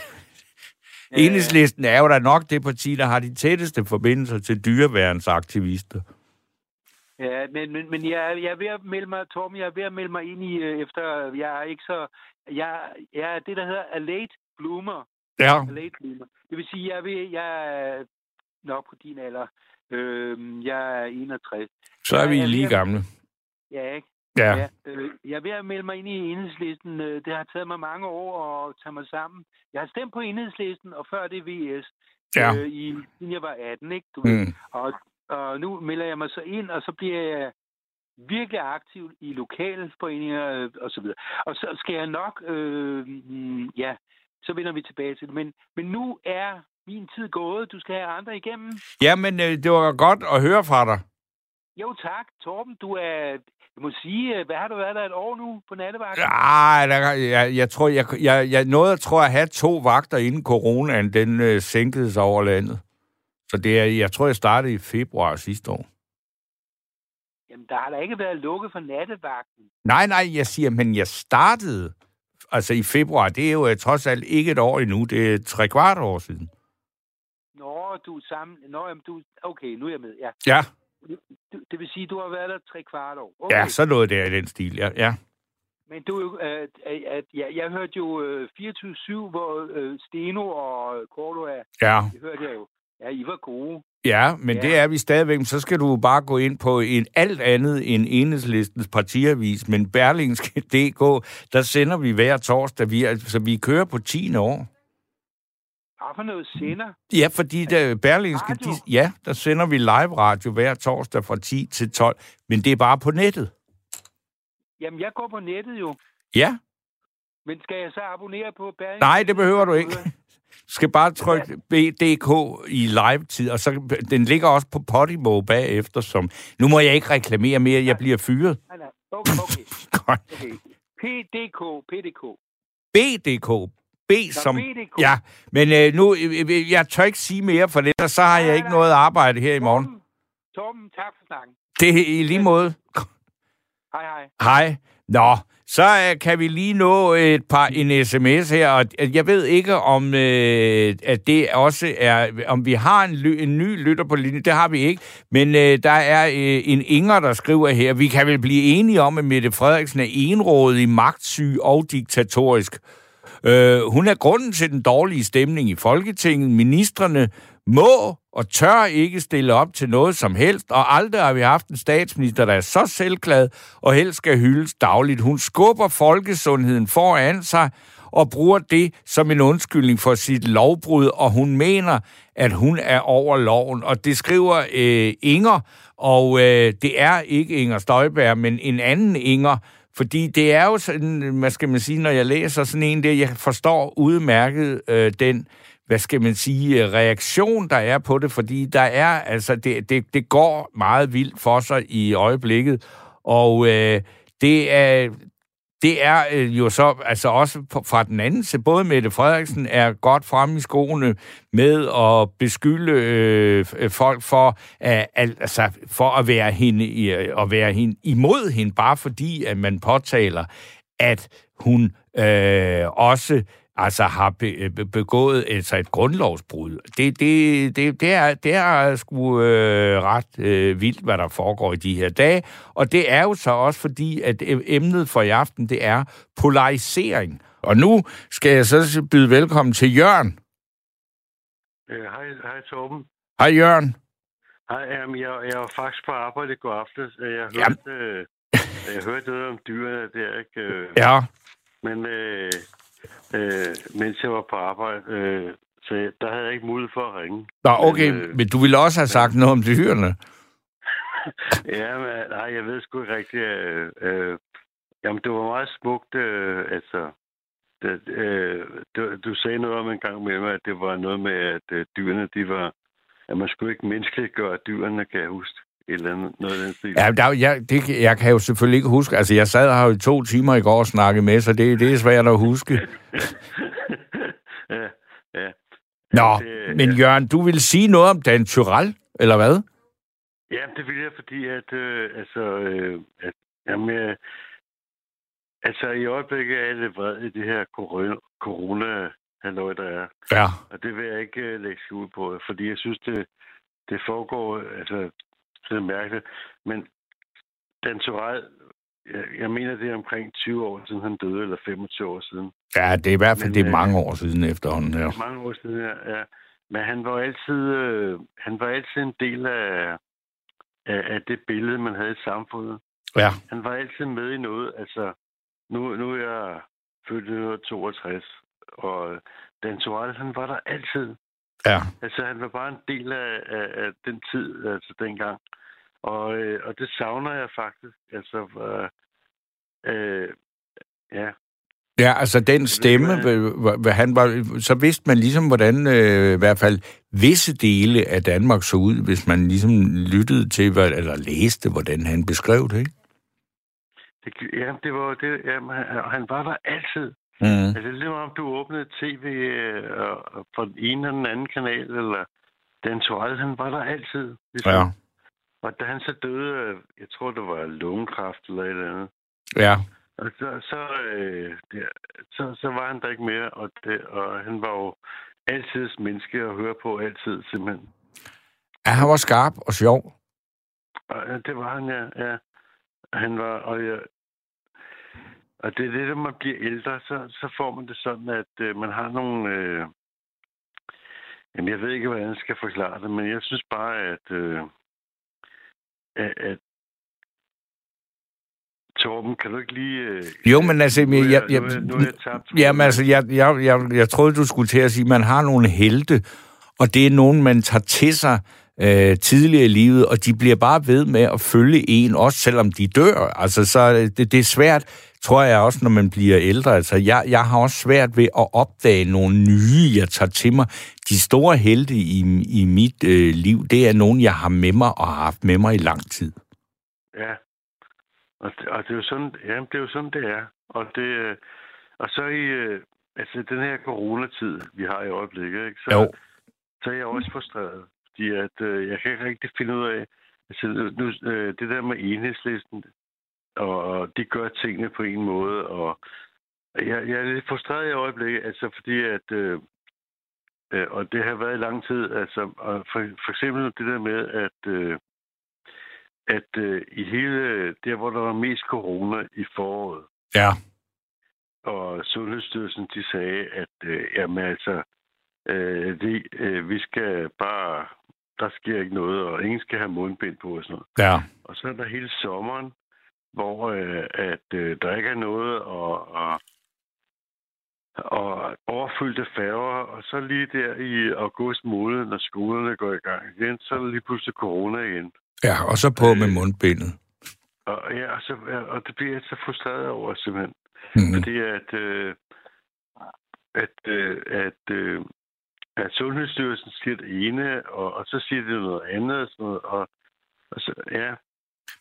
Enhedslisten er jo da nok det parti, der har de tætteste forbindelser til dyreværensaktivister. Ja, men, men, men jeg, jeg er ved at melde mig, Torben, jeg er ved at melde mig ind i, øh, efter, jeg er ikke så, jeg, jeg er det, der hedder a late bloomer. Ja. A late bloomer. Det vil sige, jeg, ved, jeg er nok på din alder. Øh, jeg er 61. Så er vi jeg, lige gamle. Ja, ikke? Ja. ja øh, jeg er ved at melde mig ind i enhedslisten. Øh, det har taget mig mange år at tage mig sammen. Jeg har stemt på enhedslisten, og før det VS. Ja. Øh, i, siden jeg var 18, ikke? Du ved. Mm. Og, og nu melder jeg mig så ind, og så bliver jeg virkelig aktiv i lokale foreninger øh, og så videre. Og så skal jeg nok, øh, mm, ja, så vender vi tilbage til det. Men, men nu er min tid gået. Du skal have andre igennem. Jamen, øh, det var godt at høre fra dig. Jo tak, Torben. Du er, jeg må sige, øh, hvad har du været der et år nu på nattevagten? Ej, der, jeg, jeg tror, jeg, jeg, jeg nåede, tror at have to vagter inden coronaen, den øh, sænkede sig over landet. Så det er, jeg tror, jeg startede i februar sidste år. Jamen, der har da ikke været lukket for nattevagten. Nej, nej, jeg siger, men jeg startede altså i februar. Det er jo øh, trods alt ikke et år endnu. Det er tre kvart år siden. Nå, du er sammen. Nå, jamen, du... Okay, nu er jeg med, ja. Ja, det vil sige, du har været der tre kvart år. Okay. ja, så noget der i den stil, ja. ja. Men du, er jo, at, at, ja, jeg hørte jo øh, 24-7, hvor øh, Steno og er. Ja, Det hørte jeg jo. Ja, I var gode. ja men Ja. det er vi stadigvæk. Så skal du bare gå ind på en alt andet end enhedslistens partiavis, men Berlingske.dk, der sender vi hver torsdag. Vi, så vi kører på 10. år. Hvad for noget sender? Ja, fordi der, Berlingske, Radio? de, ja, der sender vi live radio hver torsdag fra 10 til 12, men det er bare på nettet. Jamen, jeg går på nettet jo. Ja, Men skal jeg så abonnere på Berlingske? nej, det behøver du ikke. Du skal bare trykke BDK i live-tid, og så den ligger også på Podimo bagefter, som... Nu må jeg ikke reklamere mere, jeg bliver fyret. Nej, nej. Okay, okay. Okay. PDK, PDK. BDK. B som... BDK. Ja, men øh, nu, øh, jeg tør ikke sige mere for det, så har jeg ikke noget arbejde her i morgen. Torben, Torben, tak for snakken. Det er i lige måde. Hej, hej. Hej. Nå, så øh, kan vi lige nå et par en sms her, og øh, jeg ved ikke om øh, at det også er om vi har en, ly, en ny lytter på linjen, det har vi ikke, men øh, der er øh, en Inger der skriver her, vi kan vel blive enige om at Mette Frederiksen er enrådig, magtsyg og diktatorisk. Øh, hun er grunden til den dårlige stemning i Folketinget. Ministerne må og tør ikke stille op til noget som helst, og aldrig har vi haft en statsminister, der er så selvglad og helst skal hyldes dagligt. Hun skubber folkesundheden foran sig og bruger det som en undskyldning for sit lovbrud, og hun mener, at hun er over loven. Og det skriver øh, Inger, og øh, det er ikke Inger Støjberg, men en anden Inger, fordi det er jo sådan, hvad skal man sige, når jeg læser sådan en der, jeg forstår udmærket øh, den, hvad skal man sige, øh, reaktion, der er på det, fordi der er, altså, det, det, det går meget vildt for sig i øjeblikket, og øh, det er, det er øh, jo så altså også fra den anden side, både Mette Frederiksen er godt fremme i skoene med at beskylde øh, øh folk for, øh, altså, for at være hende i- øh, at være hende imod hende, bare fordi at man påtaler, at hun øh, også altså har be, be, begået altså et grundlovsbrud. Det, det, det, det, er, det er sgu øh, ret øh, vildt, hvad der foregår i de her dage. Og det er jo så også fordi, at øh, emnet for i aften, det er polarisering. Og nu skal jeg så byde velkommen til Jørgen. Øh, Hej, hej Torben. Hej Jørgen. Hej, jamen, jeg, jeg var faktisk på arbejde i går aftes. Øh, Jeg hørte, øh, jeg hørte noget om dyrene der, ikke? Øh, Ja, Men øh, øh, mens jeg var på arbejde, øh, så der havde jeg ikke mulighed for at ringe. Nå, okay, Men, øh, men du ville også have sagt noget om dyrene. Ja, men nej, jeg ved sgu ikke rigtigt. Øh, øh, jamen, det var meget smukt, øh, altså, det, øh, du, du sagde noget om en gang med mig, at det var noget med, at øh, dyrene, de var... At man skulle ikke menneskeliggøre dyrene, kan jeg huske. Eller andet, noget af den stil. Ja, der, jeg, det, jeg kan jo selvfølgelig ikke huske. Altså, jeg sad her i to timer i går og snakkede med, så det, det er svært at huske. ja, ja. Nå, det- men Jørgen, du vil sige noget om Dan Tyrell, eller hvad? Ja, det vil jeg, fordi at, øh, altså, øh, at, jamen, øh, altså, i øjeblikket er jeg lidt vred i det her corona, corona halløj, der er. Ja. Og det vil jeg ikke øh, lægge skjul på, fordi jeg synes, det, det foregår, øh, altså, det er mærkeligt. Men Dan Torell, jeg, jeg mener, det er omkring 20 år siden, han døde, eller 25 år siden. Ja, det er i hvert fald Men, det er øh, mange år siden efterhånden. Ja. Mange år siden, ja. ja. Men han var altid, øh, han var altid en del af, af, af det billede, man havde i samfundet. ja. Han var altid med i noget. Altså, nu, nu er jeg født i 1962, og Dan Torell, han var der altid. Ja. Altså, han var bare en del af, af, af den tid, altså dengang. Og, øh, og det savner jeg faktisk. Altså, øh, øh, ja. Ja, altså den stemme, hvad- han var, så vidste man ligesom, hvordan øh, i hvert fald visse dele af Danmark så ud, hvis man ligesom lyttede til, hvad, eller læste, hvordan han beskrev det, ikke? Det, ja, det var det. Jamen, han, han var der altid. Mm. Altså, det er ligesom om du åbnede tv øh, fra den ene eller den anden kanal, eller Dan Torell, han var der altid. Ligesom. Ja. Og da han så døde, jeg tror, det var lungekræft eller et eller andet, Ja. og så, så, øh, det, så, så var han der ikke mere, og, det, og han var jo altid menneske at høre på, altid simpelthen. ja, han var skarp og sjov. Og det var han, ja. ja. Han var, og jeg, og det er det, når man bliver ældre, så, så får man det sådan, at øh, man har nogle... Øh, jamen, jeg ved ikke, hvordan jeg skal forklare det, men jeg synes bare, at... Øh, at, at Torben, kan du ikke lige... Øh, Jo, men altså, nu, jeg- jeg, jeg- nu, er, nu er jeg tabt. Jamen altså, jeg, jeg, jeg, jeg troede, du skulle til at sige, at man har nogle helte, og det er nogen, man tager til sig øh, tidligere i livet, og de bliver bare ved med at følge en, også selvom de dør. Altså, så det, det er svært, tror jeg også, når man bliver ældre. Altså, jeg, jeg har også svært ved at opdage nogle nye, jeg tager til mig. De store helte i, i mit øh, liv, det er nogen, jeg har med mig og har haft med mig i lang tid. Ja. Og det, og det er jo sådan, ja, det er jo sådan, det er. Og, det, øh, og så i øh, altså, den her coronatid, vi har i øjeblikket, ikke? Så, Jo. så er jeg også frustreret. Fordi at, øh, jeg kan ikke rigtig finde ud af, altså, nu, øh, det der med enhedslisten, og, de gør tingene på en måde, og jeg, jeg er lidt frustreret i øjeblikket, altså fordi at, øh, øh, og det har været i lang tid, altså, og for, for eksempel det der med, at, øh, at øh, i hele, der hvor der var mest corona i foråret, Ja. og Sundhedsstyrelsen, de sagde, at øh, jamen altså, øh, det, øh, vi skal bare, der sker ikke noget, og ingen skal have mundbind på og sådan noget. Ja. Og så er der hele sommeren, hvor øh, at øh, der ikke er noget, og, og, og overfyldte færger, og så lige der i august måned, når skolerne går i gang igen, så er der lige pludselig corona igen. Ja, og så på med mundbindet. Og, ja, og, så, og det bliver jeg så frustreret over, simpelthen. Mm. Fordi at, øh, at, øh, at, øh, at Sundhedsstyrelsen siger det ene, og, og så siger det noget andet. Og sådan noget, og, og så, ja.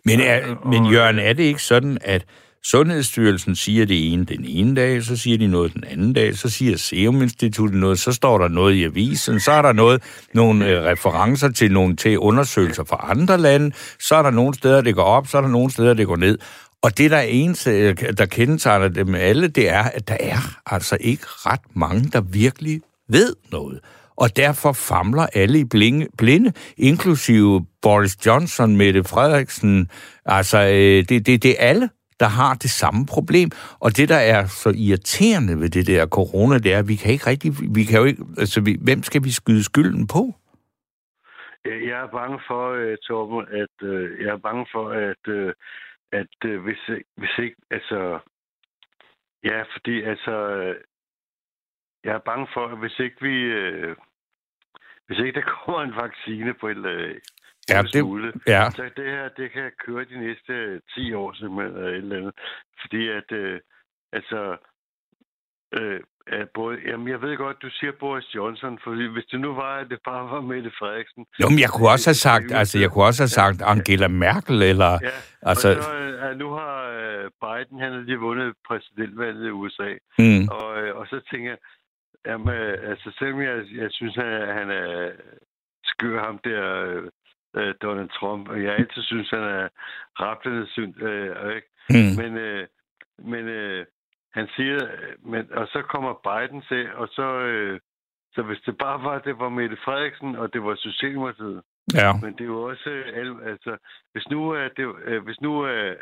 Men, er, men Jørgen, er det ikke sådan, at Sundhedsstyrelsen siger det ene den ene dag, så siger de noget den anden dag, så siger Serum Instituttet noget, så står der noget i avisen, så er der noget, nogle øh, referencer til nogle til undersøgelser fra andre lande, så er der nogle steder, det går op, så er der nogle steder, det går ned. Og det, der er eneste, øh, der kendetegner dem alle, det er, at der er altså ikke ret mange, der virkelig ved noget. Og derfor famler alle i blinde, inklusive Boris Johnson, Mette Frederiksen. Altså, øh, det, det, det er alle, der har det samme problem. Og det, der er så irriterende ved det der corona, det er, at vi kan ikke rigtig, vi kan jo ikke, altså, vi, hvem skal vi skyde skylden på? Øh, jeg er bange for, uh, Torben, at uh, jeg er bange for, at, uh, at uh, hvis, hvis ikke, altså, ja, fordi altså, jeg er bange for, at hvis ikke vi, uh, hvis ikke der kommer en vaccine på et uh, Ja, det, smule, ja. så det her, det kan køre de næste 10 år simpelthen, eller et eller andet. Fordi at, uh, altså, Øh, både, jamen, jeg ved godt, du siger Boris Johnson, for hvis det nu var, at det bare var Mette Frederiksen... Jo, men jeg kunne også have sagt, altså, jeg kunne også have sagt Angela Merkel, eller... Ja, altså... og så, uh, nu har Biden, han har lige vundet præsidentvalget i USA, mm. og, og så tænker jeg, jamen, altså, selvom jeg, jeg synes, at han er skør ham der, uh, Donald Trump, og jeg altid synes, han er rappelende synd, uh, ikke? Mm. Men, uh, men uh, han siger, men, og så kommer Biden til, og så, øh, så hvis det bare var, det var Mette Frederiksen, og det var Socialdemokratiet. Ja. Men det er jo også, altså, hvis nu er det, øh, hvis nu er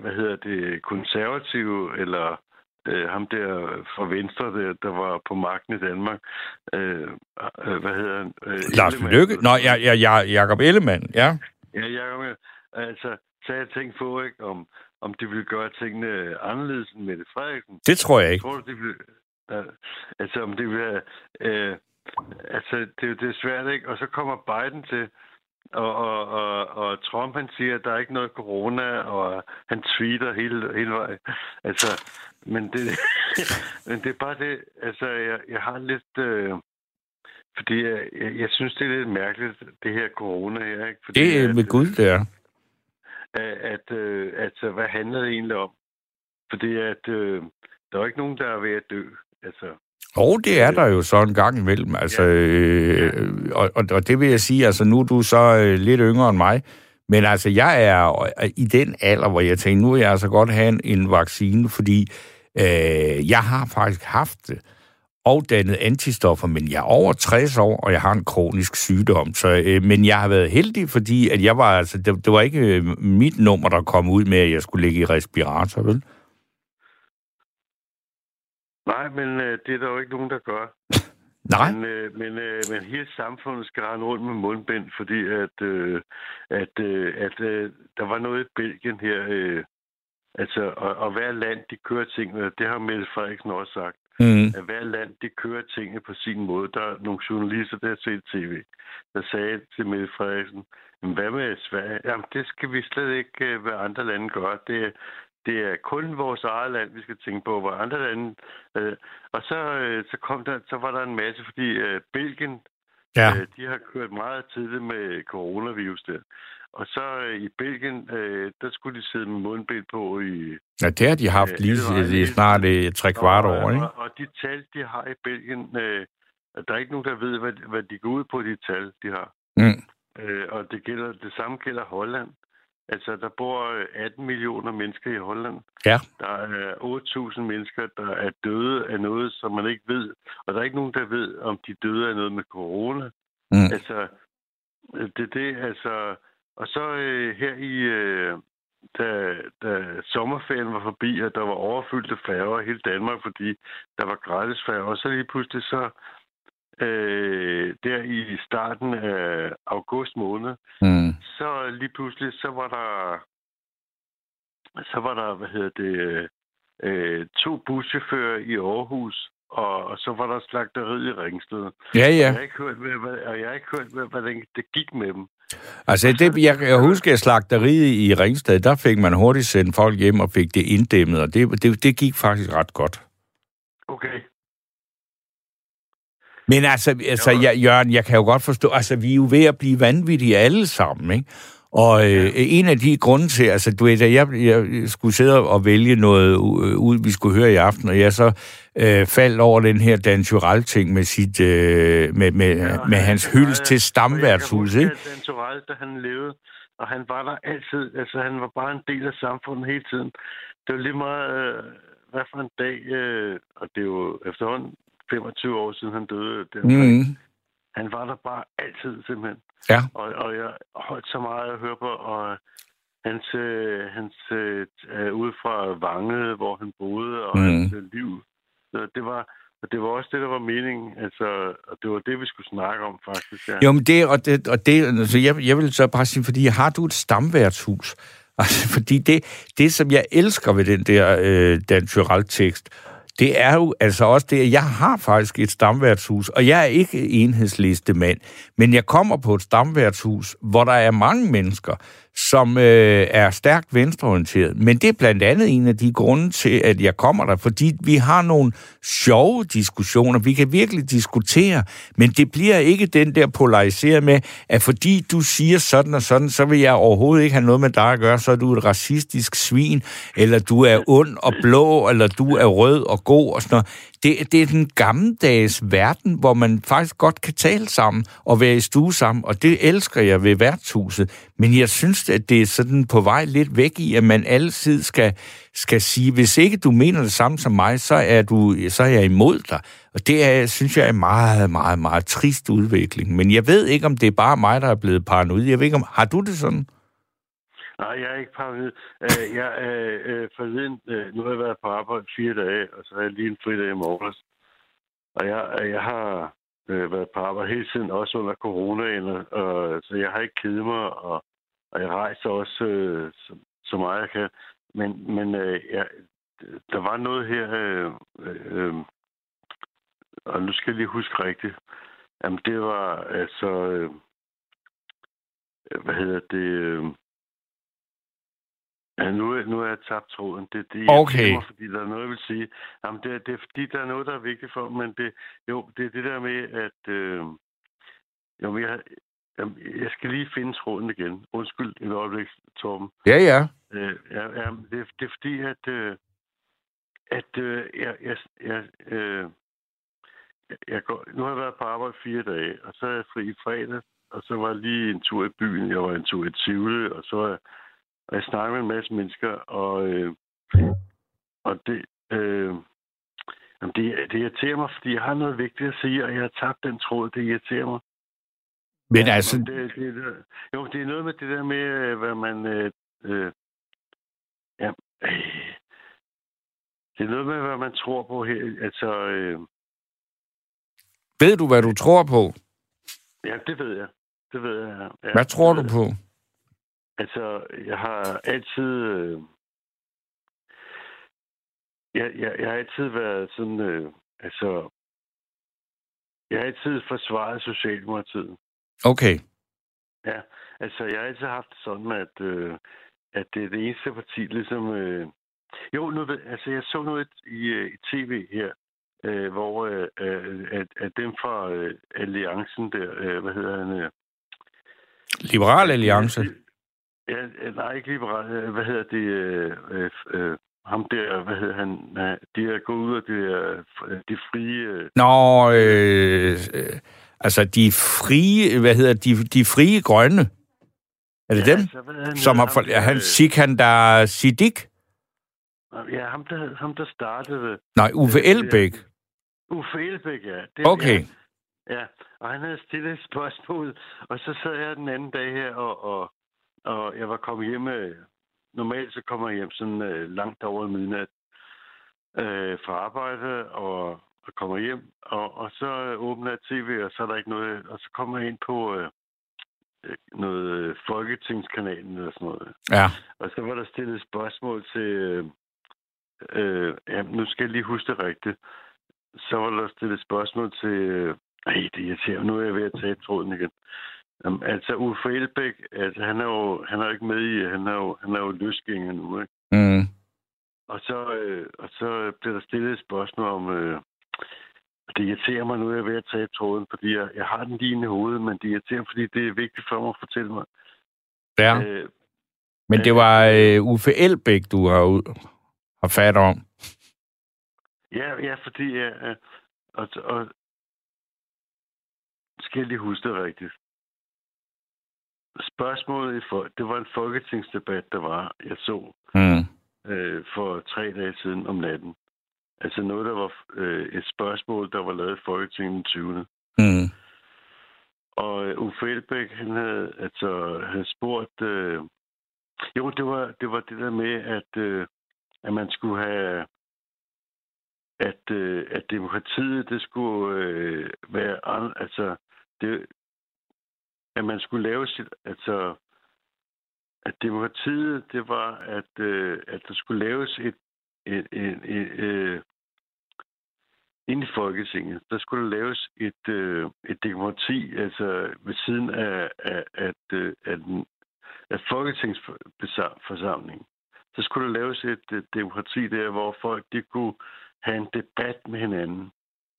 hvad hedder det, konservative, eller øh, ham der fra Venstre, der, der var på magten i Danmark. Øh, øh, hvad hedder han? Øh, Lars Lykke? Nå, ja, ja, ja, Jacob Ellemann, ja. Ja, Jacob Altså, så jeg tænkt på, ikke, om, om de ville gøre tingene anderledes end Mette Frederiksen. Det tror jeg ikke. Tror du, de ville, altså, om det ville uh, altså, det, det er svært, ikke? Og så kommer Biden til, og, og, og, og Trump, han siger, at der er ikke noget corona, og han tweeter hele, hele vejen. Altså, men det, men det er bare det, altså, jeg, jeg har lidt... Uh, fordi jeg, jeg, jeg synes, det er lidt mærkeligt, det her corona her. Ikke? Fordi, det er med Gud, det er at, øh, at hvad handler det egentlig om? Fordi at øh, der er ikke nogen, der er ved at dø. Altså, og det er der jo så en gang imellem. Altså, ja. øh, og, og, og det vil jeg sige, altså nu er du så øh, lidt yngre end mig, men altså jeg er i den alder, hvor jeg tænker, nu er jeg altså godt have en, en vaccine, fordi øh, jeg har faktisk haft det og dannet antistoffer, men jeg er over 60 år, og jeg har en kronisk sygdom. Så, øh, men jeg har været heldig, fordi at jeg var, altså, det, det var ikke øh, mit nummer, der kom ud med, at jeg skulle ligge i respirator, vel? Nej, men øh, det er der jo ikke nogen, der gør. Nej. Men, øh, men, øh, men hele samfundet skal rende rundt med mundbind, fordi at, øh, at, øh, at øh, der var noget i Belgien her. Øh, altså, og, og hver land, de kører tingene. Det har Mette Frederiksen også sagt. Mm. At hver land, de kører tingene på sin måde. Der er nogle journalister, der har set tv, der sagde til Mette Frederiksen, hvad med Sverige? Jamen, det skal vi slet ikke, øh, hvad andre lande gør. Det, det er kun vores eget land, vi skal tænke på, hvor andre lande... Øh, og så, øh, så, kom der, så var der en masse, fordi øh, Belgien, ja. øh, de har kørt meget tidligt med coronavirus der. Og så øh, i Belgien, øh, der skulle de sidde med mundbind på i... Ja, det har de haft øh, lige i snart et tre kvart år, ikke? Og, og de tal, de har i Belgien, øh, der er ikke nogen, der ved, hvad, hvad de går ud på, de tal, de har. Mm. Øh, og det, gælder, det samme gælder Holland. Altså, der bor 18 millioner mennesker i Holland. Ja. Der er 8.000 mennesker, der er døde af noget, som man ikke ved. Og der er ikke nogen, der ved, om de døde af noget med corona. Mm. Altså, det det, altså... Og så øh, her i... Øh, da, da sommerferien var forbi, og der var overfyldte færger i hele Danmark, fordi der var gratis færger, og så lige pludselig så øh, der i starten af august måned, mm. så lige pludselig, så var der, så var der, hvad hedder det, øh, to buschauffører i Aarhus, og, og så var der slagteriet i Ringsted. Ja, ja. Og jeg har ikke hørt, hvad, og jeg har ikke hørt, hvordan det gik med dem. Altså, det, jeg, jeg husker, at slagteriet i Ringsted, der fik man hurtigt sendt folk hjem og fik det inddæmmet, og det, det, det gik faktisk ret godt. Okay. Men altså, altså jeg, Jørgen, jeg kan jo godt forstå, altså vi er jo ved at blive vanvittige alle sammen, ikke? Og øh, ja. en af de grunde til, altså du ved, da jeg, jeg skulle sidde og vælge noget ud, vi skulle høre i aften, og jeg så øh, faldt over den her Dan Tyrell-ting med, sit, øh, med, med, ja, med hans hyldest til stamværtshus, ikke? Dan Tyrell, da han levede, og han var der altid, altså han var bare en del af samfundet hele tiden. Det var lige meget, øh, hvad for en dag, øh, og det er jo efterhånden 25 år siden han døde. Der, mm. Han var der bare altid, simpelthen. Ja. Og, og jeg holdt så meget at høre på, og hans, øh, hans øh, ude fra Vange, hvor han boede, og mm. hans øh, liv. Så det var, og det var også det, der var meningen. Altså, og det var det, vi skulle snakke om, faktisk. Ja. Jo, men det, og det, og det altså, jeg, jeg vil så bare sige, fordi har du et stamværtshus? Altså, fordi det, det, som jeg elsker ved den der øh, Dan Tyrell-tekst, det er jo altså også det, jeg har faktisk et stamværtshus, og jeg er ikke enhedsliste mand, men jeg kommer på et stamværtshus, hvor der er mange mennesker, som øh, er stærkt venstreorienteret. Men det er blandt andet en af de grunde til, at jeg kommer der, fordi vi har nogle sjove diskussioner. Vi kan virkelig diskutere, men det bliver ikke den der polariseret med, at fordi du siger sådan og sådan, så vil jeg overhovedet ikke have noget med dig at gøre, så er du et racistisk svin, eller du er ond og blå, eller du er rød og god og sådan noget. Det, det er den gammeldags verden, hvor man faktisk godt kan tale sammen og være i stue sammen, og det elsker jeg ved værtshuset. Men jeg synes, at det er sådan på vej lidt væk i, at man altid skal, skal sige, hvis ikke du mener det samme som mig, så er, du, så er jeg imod dig. Og det er, synes jeg er en meget, meget, meget trist udvikling. Men jeg ved ikke, om det er bare mig, der er blevet paranoid. Jeg ved ikke, om, har du det sådan? Nej, jeg er ikke paranoid. Øh, jeg er øh, forleden, øh, nu har jeg været på arbejde fire dage, og så har jeg lige en fridag i morges. Og jeg, øh, jeg har øh, været på arbejde hele tiden, også under coronaen, og, så jeg har ikke kedet mig, og, og jeg rejser også øh, så, så meget jeg kan. Men, men øh, jeg, der var noget her, øh, øh, og nu skal jeg lige huske rigtigt. Jamen, det var altså... Øh, hvad hedder det? Ja, nu, nu er jeg tabt tråden. Det, det okay. Mig, fordi der er noget, jeg vil sige. Jamen, det, det er fordi, der er noget, der er vigtigt for men det, jo, det er det der med, at... Øh, jo, jeg, jamen, jeg skal lige finde tråden igen. Undskyld et øjeblik, Torben. Ja, ja. Øh, ja, ja det, det er fordi, at... Øh, at øh, jeg, jeg, jeg, øh, jeg går, nu har jeg været på arbejde fire dage, og så er jeg fri i fredag, og så var jeg lige en tur i byen. Jeg var en tur i Tivoli, og så var jeg og jeg snakker med en masse mennesker, og, øh, og det, øh, jamen det, det irriterer mig, fordi jeg har noget vigtigt at sige, og jeg har tabt den tråd. Det irriterer mig. Men altså... Det, det, det, jo, det er noget med det der med, øh, hvad man... Øh, øh, ja, øh, det er noget med, hvad man tror på her. Altså... Øh, ved du, hvad du tror på? Ja, det ved jeg. Det ved jeg. Ja. Hvad tror du på? Altså, jeg har altid... Øh, jeg, jeg, jeg har altid været sådan... Øh, altså... Jeg har altid forsvaret Socialdemokratiet. Okay. Ja, altså jeg har altid haft sådan, at, øh, at det er det eneste parti, ligesom... Øh, jo, nu ved, altså jeg så noget i, øh, i tv her, øh, hvor øh, øh at, at dem fra øh, Alliancen der, øh, hvad hedder han? Øh, Liberal Alliance? Ja, nej, ikke liberal. Øh, hvad hedder det? Øh, øh, øh, ham der, hvad hedder han? De er gået ud af det, de frie... Øh... Nå, øh, øh, altså de frie, hvad hedder de, de frie grønne? Er det ja, dem? Altså, han, Som har, ham, er han Sikhan der Siddiq? Ja, ham der, ham der startede... Nej, Uffe Elbæk. Uffe Elbæk, ja. Det, okay. Ja, ja, og han havde stillet et spørgsmål, og så sad jeg den anden dag her og, og, og jeg var kommet hjem... Øh, normalt så kommer jeg hjem sådan øh, langt over midnat øh, fra arbejde, og, og kommer hjem, og, og så åbner jeg tv, og så er der ikke noget... Og så kommer jeg ind på... Øh, øh noget øh, Folketingskanalen eller sådan noget. Ja. Og så var der stillet spørgsmål til... Øh, øh, ja, nu skal jeg lige huske det rigtigt. Så var der stillet spørgsmål til... Øh, ej, det irriterer Nu er jeg ved at tage tråden igen. Jamen, altså, Uffe Elbæk, altså, han er jo, han er jo ikke med i, han er jo, han er jo løsgænger nu, ikke? Mm. Og så, øh, og så bliver der stillet et spørgsmål om, øh, det irriterer mig nu, at jeg er ved at tage tråden, fordi jeg, jeg har den lige i hovedet, men det irriterer fordi det er vigtigt for mig at fortælle mig. Ja. Øh, men det var øh, Uffe Elbæk, du har, har fat om. Ja, ja fordi... Ja, og, og, skal jeg lige huske det rigtigt spørgsmålet, i for, det var en folketingsdebat, der var, jeg så mm. øh, for tre dage siden om natten. Altså noget, der var øh, et spørgsmål, der var lavet i Folketinget den 20. Mm. Og øh, Uffe Elbæk, han havde, altså, havde spurgt... Øh, jo, det var, det var det der med, at, øh, at man skulle have... At, øh, at demokratiet, det skulle øh, være... Altså, det, at man skulle lave sit, altså, at demokratiet, det var, at, øh, at der skulle laves et, et, et, et, et øh, ind i Folketinget, der skulle der laves et, øh, et demokrati, altså ved siden af, af, at, øh, af, den, af folketingsforsamling, så skulle der laves et uh, demokrati der, hvor folk de kunne have en debat med hinanden.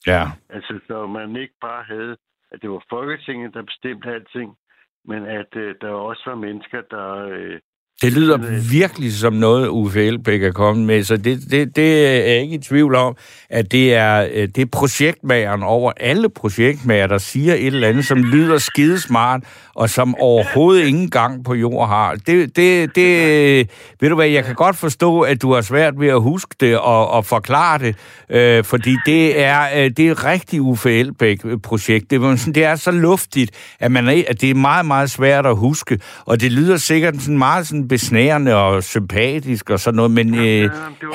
Ja. Altså, så man ikke bare havde, at det var Folketinget, der bestemte alting, men at øh, der også var mennesker, der øh, det lyder virkelig som noget, Uffe Elbæk er kommet med, så det, det, det er jeg ikke i tvivl om, at det er, øh, det er projektmageren over alle projektmager, der siger et eller andet, som lyder skidesmart, og som overhovedet ingen gang på jord har. Det, det, det, ved du hvad, jeg kan godt forstå, at du har svært ved at huske det og, og forklare det, øh, fordi det er, øh, det er rigtig Uffe Elbæk-projekt. Det, det er så luftigt, at, man at det er meget, meget svært at huske, og det lyder sikkert sådan meget sådan besnærende og sympatisk og sådan noget, men øh,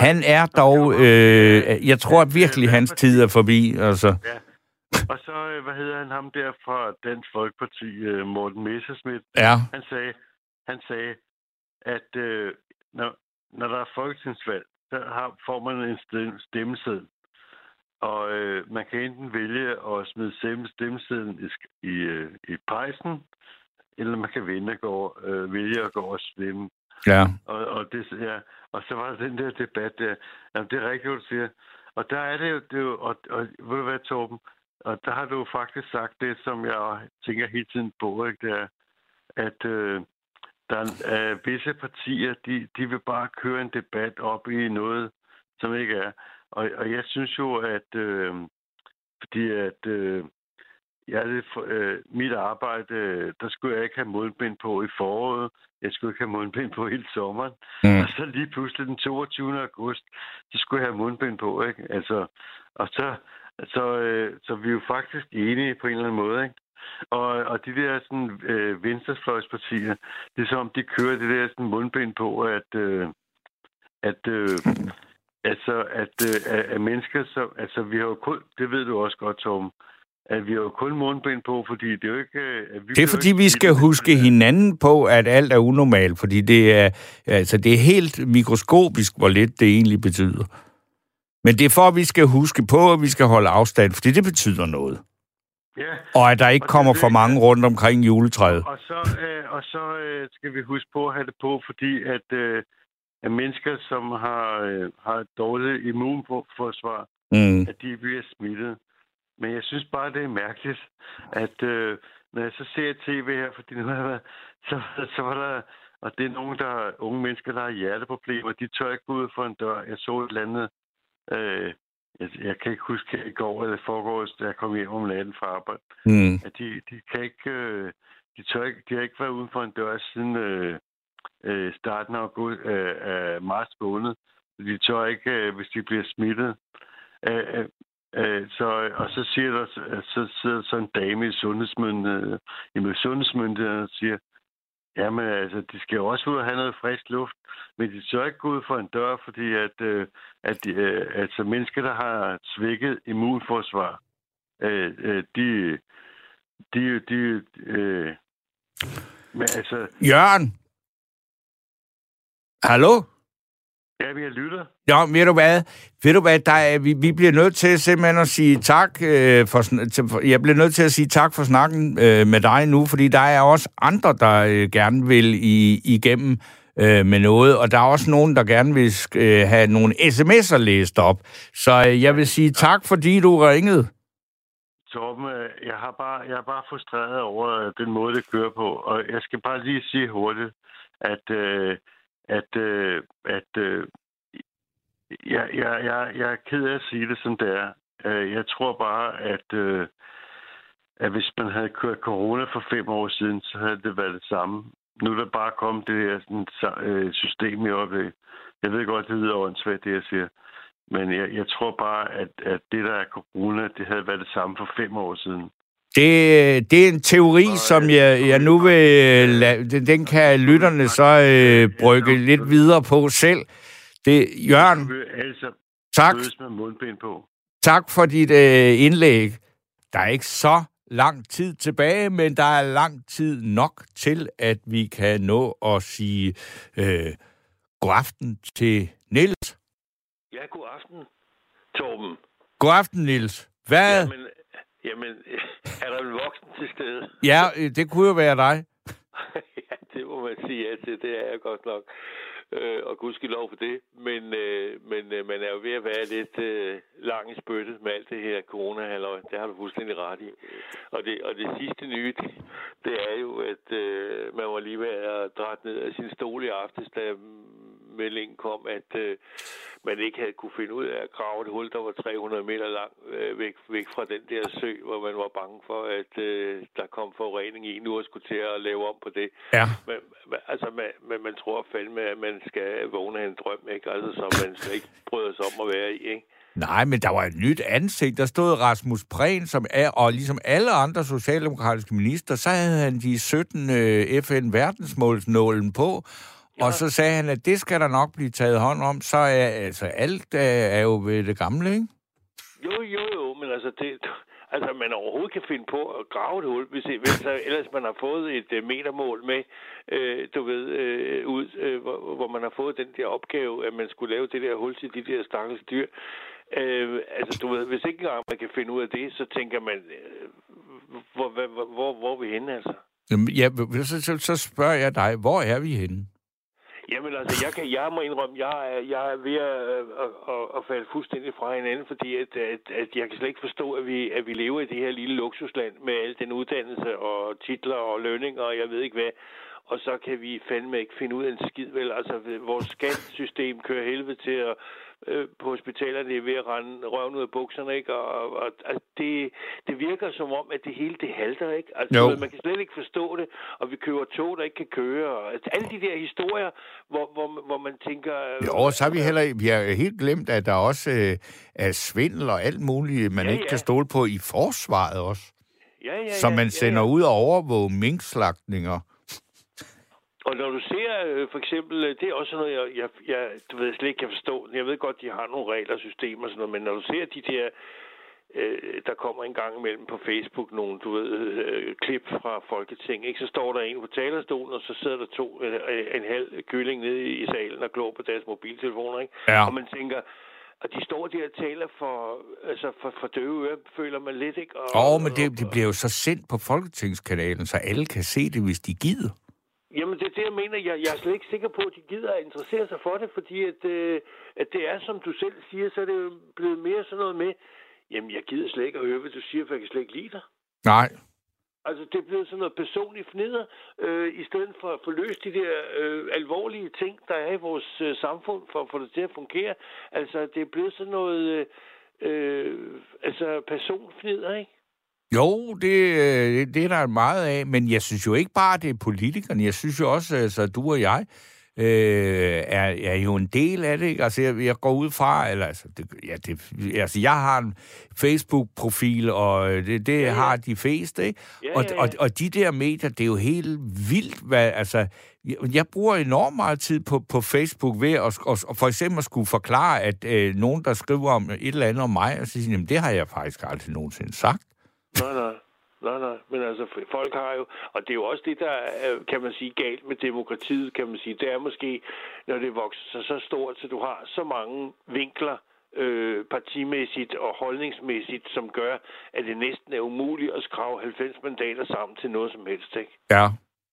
han er dog, øh, jeg tror at virkelig, hans tid er forbi. Altså. Ja. Og så, øh, hvad hedder han, ham der fra Dansk Folkeparti, øh, Morten Messerschmidt, ja. han sagde, han sagde at øh, når, når der er folketingsvalg, så har, får man en stemmeseddel. Og øh, man kan enten vælge at smide stemmesedlen i, i, i pejsen, eller man kan vinde at gå, øh, vælge at gå og stemme. Ja. Og, og, det, ja, og så var der den der debat der. Jamen, det er rigtigt, du siger. Og der er det jo, det jo og, og ved du hvad, Torben? Og der har du faktisk sagt det, som jeg tænker hele tiden på, ikke? Det er, at øh, der er øh, visse partier, de, de vil bare køre en debat op i noget, som ikke er. Og, og jeg synes jo, at øh, fordi at øh, Ja, det, øh, mit arbejde, øh, der skulle jeg ikke have mundbind på i foråret. Jeg skulle ikke have mundbind på hele sommeren. Mm. Og så lige pludselig den 22. august, så skulle jeg have mundbind på, ikke? Altså, og så, så, øh, så vi er jo faktisk enige på en eller anden måde, ikke? Og, og de der sådan, øh, venstrefløjspartier, det er som, de kører det der sådan, mundbind på, at, øh, at øh, altså, at, øh, at mennesker, så, altså, vi har jo kun, det ved du også godt, Tom, at vi har jo kun mundbind på, fordi det er jo ikke... At vi det er fordi, vi skal huske hinanden på, at alt er unormalt, fordi det er, altså, det er helt mikroskopisk, hvor lidt det egentlig betyder. Men det er for, at vi skal huske på, at vi skal holde afstand, fordi det betyder noget. Ja. Og at der ikke kommer for mange rundt omkring juletræet. Og, og så, øh, og så øh, skal vi huske på at have det på, fordi at, øh, at mennesker, som har, øh, har et dårligt immunforsvar, mm. at de bliver smittet. Men jeg synes bare, det er mærkeligt, at øh, når jeg så ser tv her, fordi nu har været, så, så var der, og det er nogle der unge mennesker, der har hjerteproblemer, de tør ikke gå ud for en dør. Jeg så et eller andet, øh, jeg, jeg kan ikke huske i går eller forgårs, da jeg kom hjem om natten fra arbejde, mm. at de, de kan ikke, øh, de, tør ikke, de har ikke været uden for en dør siden øh, øh, starten af, august, øh, af marts måned. De tør ikke, øh, hvis de bliver smittet. Øh, øh så, og så siger der, så sidder så en dame i sundhedsmyndigheden, øh, i sundhedsmyndigheden og siger, jamen altså, de skal jo også ud og have noget frisk luft, men de tør ikke gå ud for en dør, fordi at, øh, at de, øh, altså mennesker, der har svækket immunforsvar, øh, øh, de, de, de, øh, men altså... Jørgen! Hallo? Ja, vi lytter. Ja, ved du hvad? Ved du hvad, der er, vi, vi bliver nødt til simpelthen at sige tak øh, for, til, jeg bliver nødt til at sige tak for snakken øh, med dig nu, fordi der er også andre, der øh, gerne vil i, igennem øh, med noget, og der er også nogen, der gerne vil øh, have nogle sms'er læst op. Så øh, jeg vil sige tak, fordi du ringede. Torben, øh, jeg, har bare, jeg er bare frustreret over den måde, det kører på, og jeg skal bare lige sige hurtigt, at... Øh, at, øh, at øh, jeg, jeg, jeg, jeg er ked af at sige det, som det er. Øh, jeg tror bare, at, øh, at hvis man havde kørt corona for fem år siden, så havde det været det samme. Nu er der bare kommet det her sådan, øh, system i øjeblikket. Jeg ved godt, det lyder åndssvagt, det jeg siger. Men jeg, jeg tror bare, at, at det, der er corona, det havde været det samme for fem år siden. Det, det er en teori, som jeg, jeg nu vil... lade, den kan lytterne så øh, brygge lidt videre på selv. Det, Jørgen, tak. Tak for dit øh, indlæg. Der er ikke så lang tid tilbage, men der er lang tid nok til, at vi kan nå at sige øh, god aften til Nils. Ja, god aften, Torben. God aften, Nils. Hvad? Jamen, Jamen, er der en voksen til stede? Ja, øh, det kunne jo være dig. ja, det må man sige ja til. Det er jeg godt nok. Øh, og lov for det. Men, øh, men øh, man er jo ved at være lidt øh, lang i spyttet med alt det her corona -halløj. Det har du fuldstændig ret i. Og det, og det sidste nye, det, det er jo, at øh, man var lige ved at drætte ned af sin stol i aftes, da meldingen kom, at øh, man ikke havde kunne finde ud af at grave et hul, der var 300 meter lang øh, væk, væk fra den der sø, hvor man var bange for, at øh, der kom forurening i. Nu og skulle til at lave om på det. Ja. Men, altså, man, man, man tror fandme, at man skal vågne af en drøm, ikke? Altså, som man slet ikke bryder sig om at være i, ikke? Nej, men der var et nyt ansigt. Der stod Rasmus Prehn, som er, og ligesom alle andre socialdemokratiske minister, så havde han de 17 øh, FN-verdensmålsnålen på, Ja. Og så sagde han, at det skal der nok blive taget hånd om. Så er altså alt er, er jo ved det gamle, ikke? Jo, jo, jo, men altså, det, altså man overhovedet kan finde på at grave et hul, hvis, hvis der, ellers man har fået et uh, metermål med, øh, du ved, øh, ud, øh, hvor, hvor man har fået den der opgave, at man skulle lave det der hul til de der stakkels dyr. Øh, altså, du ved, hvis ikke engang man kan finde ud af det, så tænker man, øh, hvor, hvor, hvor, hvor, hvor er vi henne, altså? Jamen, ja, så, så, så spørger jeg dig, hvor er vi henne? Jamen altså, jeg, kan, jeg må indrømme, jeg er, jeg er ved at, at, at, at falde fuldstændig fra hinanden, fordi at, at, at jeg kan slet ikke forstå, at vi, at vi lever i det her lille luksusland med al den uddannelse og titler og lønninger og jeg ved ikke hvad. Og så kan vi fandme ikke finde ud af en skid, vel? Altså, vores skattesystem kører helvede til at øh, på hospitalerne er ved at rende røven ud af bukserne, ikke? Og, og, og altså, det, det virker som om, at det hele det halter, ikke? Altså, jo. man kan slet ikke forstå det, og vi kører tog, der ikke kan køre. Og, altså, alle de der historier, hvor, hvor, hvor man tænker... Jo, så har vi heller vi har helt glemt, at der også øh, er svindel og alt muligt, man ja, ikke ja. kan stole på i forsvaret også. Ja, ja, ja, som man sender ja, ja. ud og overvåge minkslagtninger. Og når du ser øh, for eksempel, øh, det er også noget, jeg, jeg, jeg du ved, slet ikke kan forstå. Jeg ved godt, de har nogle regler og systemer og sådan noget, men når du ser de der, øh, der kommer en gang imellem på Facebook nogle, du ved, øh, klip fra Folketing, ikke? så står der en på talerstolen, og så sidder der to, øh, en halv kylling nede i salen og glor på deres mobiltelefoner, ikke? Ja. Og man tænker, og de står der og taler for, altså for, for døve ører, føler man lidt, ikke? Åh, oh, men det, det bliver jo så sendt på Folketingskanalen, så alle kan se det, hvis de gider. Jamen, det er det, jeg mener. Jeg, jeg er slet ikke sikker på, at de gider at interessere sig for det, fordi at, øh, at det er, som du selv siger, så er det jo blevet mere sådan noget med, jamen, jeg gider slet ikke at høre, hvad du siger, for jeg kan slet ikke lide dig. Nej. Altså, det er blevet sådan noget personligt fnider, øh, i stedet for at få løst de der øh, alvorlige ting, der er i vores øh, samfund, for at få det til at fungere. Altså, det er blevet sådan noget, øh, øh, altså, personfnider, ikke? Jo, det, øh, det er der meget af, men jeg synes jo ikke bare, det er politikerne. Jeg synes jo også, altså du og jeg, øh, er, er jo en del af det. Ikke? Altså, jeg, jeg går ud fra, eller altså, det, ja, det, altså, jeg har en Facebook-profil, og det, det ja, ja. har de fleste, ikke? Ja, og, ja, ja. Og, og de der medier, det er jo helt vildt, hvad, altså, jeg, bruger enormt meget tid på, på Facebook ved at, og, og for eksempel at skulle forklare, at øh, nogen, der skriver om et eller andet om mig, og så siger, jamen, det har jeg faktisk aldrig nogensinde sagt. Nej, nej. Nej, nej, men altså folk har jo, og det er jo også det, der er, kan man sige, galt med demokratiet, kan man sige. Det er måske, når det vokser sig så stort, så du har så mange vinkler øh, partimæssigt og holdningsmæssigt, som gør, at det næsten er umuligt at skrave 90 mandater sammen til noget som helst, ikke? Ja.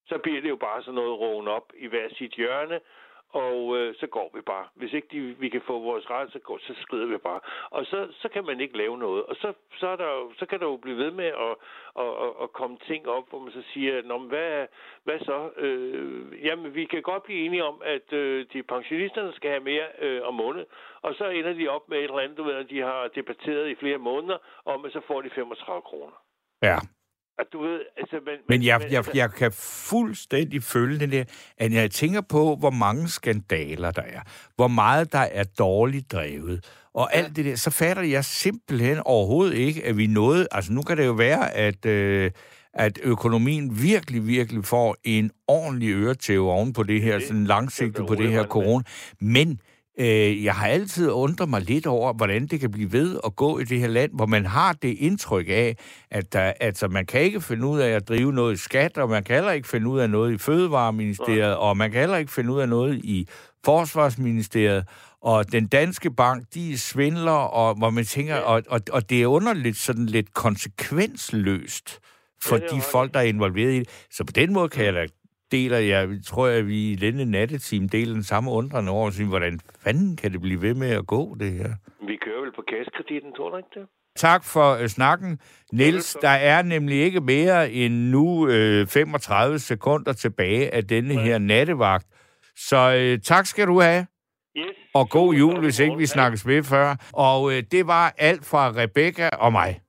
Så bliver det jo bare sådan noget roen op i hver sit hjørne, og øh, så går vi bare. Hvis ikke de, vi kan få vores ret, så, går, så skrider vi bare. Og så, så kan man ikke lave noget. Og så, så, er der jo, så kan der jo blive ved med at, at, at, at komme ting op, hvor man så siger, Nå, hvad, hvad så? Øh, jamen, vi kan godt blive enige om, at øh, de pensionisterne skal have mere øh, om måneden. Og så ender de op med et eller andet, du ved, de har debatteret i flere måneder, om at så får de 35 kroner. Ja. At du ved, altså, men, men jeg, men, jeg, altså, jeg kan fuldstændig følge det der, at jeg tænker på, hvor mange skandaler der er, hvor meget der er dårligt drevet, og ja. alt det der, så fatter jeg simpelthen overhovedet ikke, at vi nåede, altså nu kan det jo være, at, øh, at økonomien virkelig, virkelig får en ordentlig øretæve oven på det her, det, sådan langsigtet på det her corona, men Øh, jeg har altid undret mig lidt over, hvordan det kan blive ved at gå i det her land, hvor man har det indtryk af, at der, altså, man kan ikke finde ud af at drive noget i skat, og man kan heller ikke finde ud af noget i Fødevareministeriet, ja. og man kan heller ikke finde ud af noget i Forsvarsministeriet, og den danske bank, de svindler, og hvor man tænker, ja. og, og, og det er underligt sådan lidt konsekvensløst for ja, de folk, der er involveret i det. Så på den måde kan jeg da deler jeg, tror jeg, vi i denne natteteam deler den samme undrende over, og hvordan fanden kan det blive ved med at gå, det her? Vi kører vel på kaskreditten, tror du ikke det? Tak for uh, snakken. Niels, der er nemlig ikke mere end nu uh, 35 sekunder tilbage af denne her nattevagt. Så uh, tak skal du have. Yes. Og god jul, hvis ikke vi snakkes med før. Og uh, det var alt fra Rebecca og mig.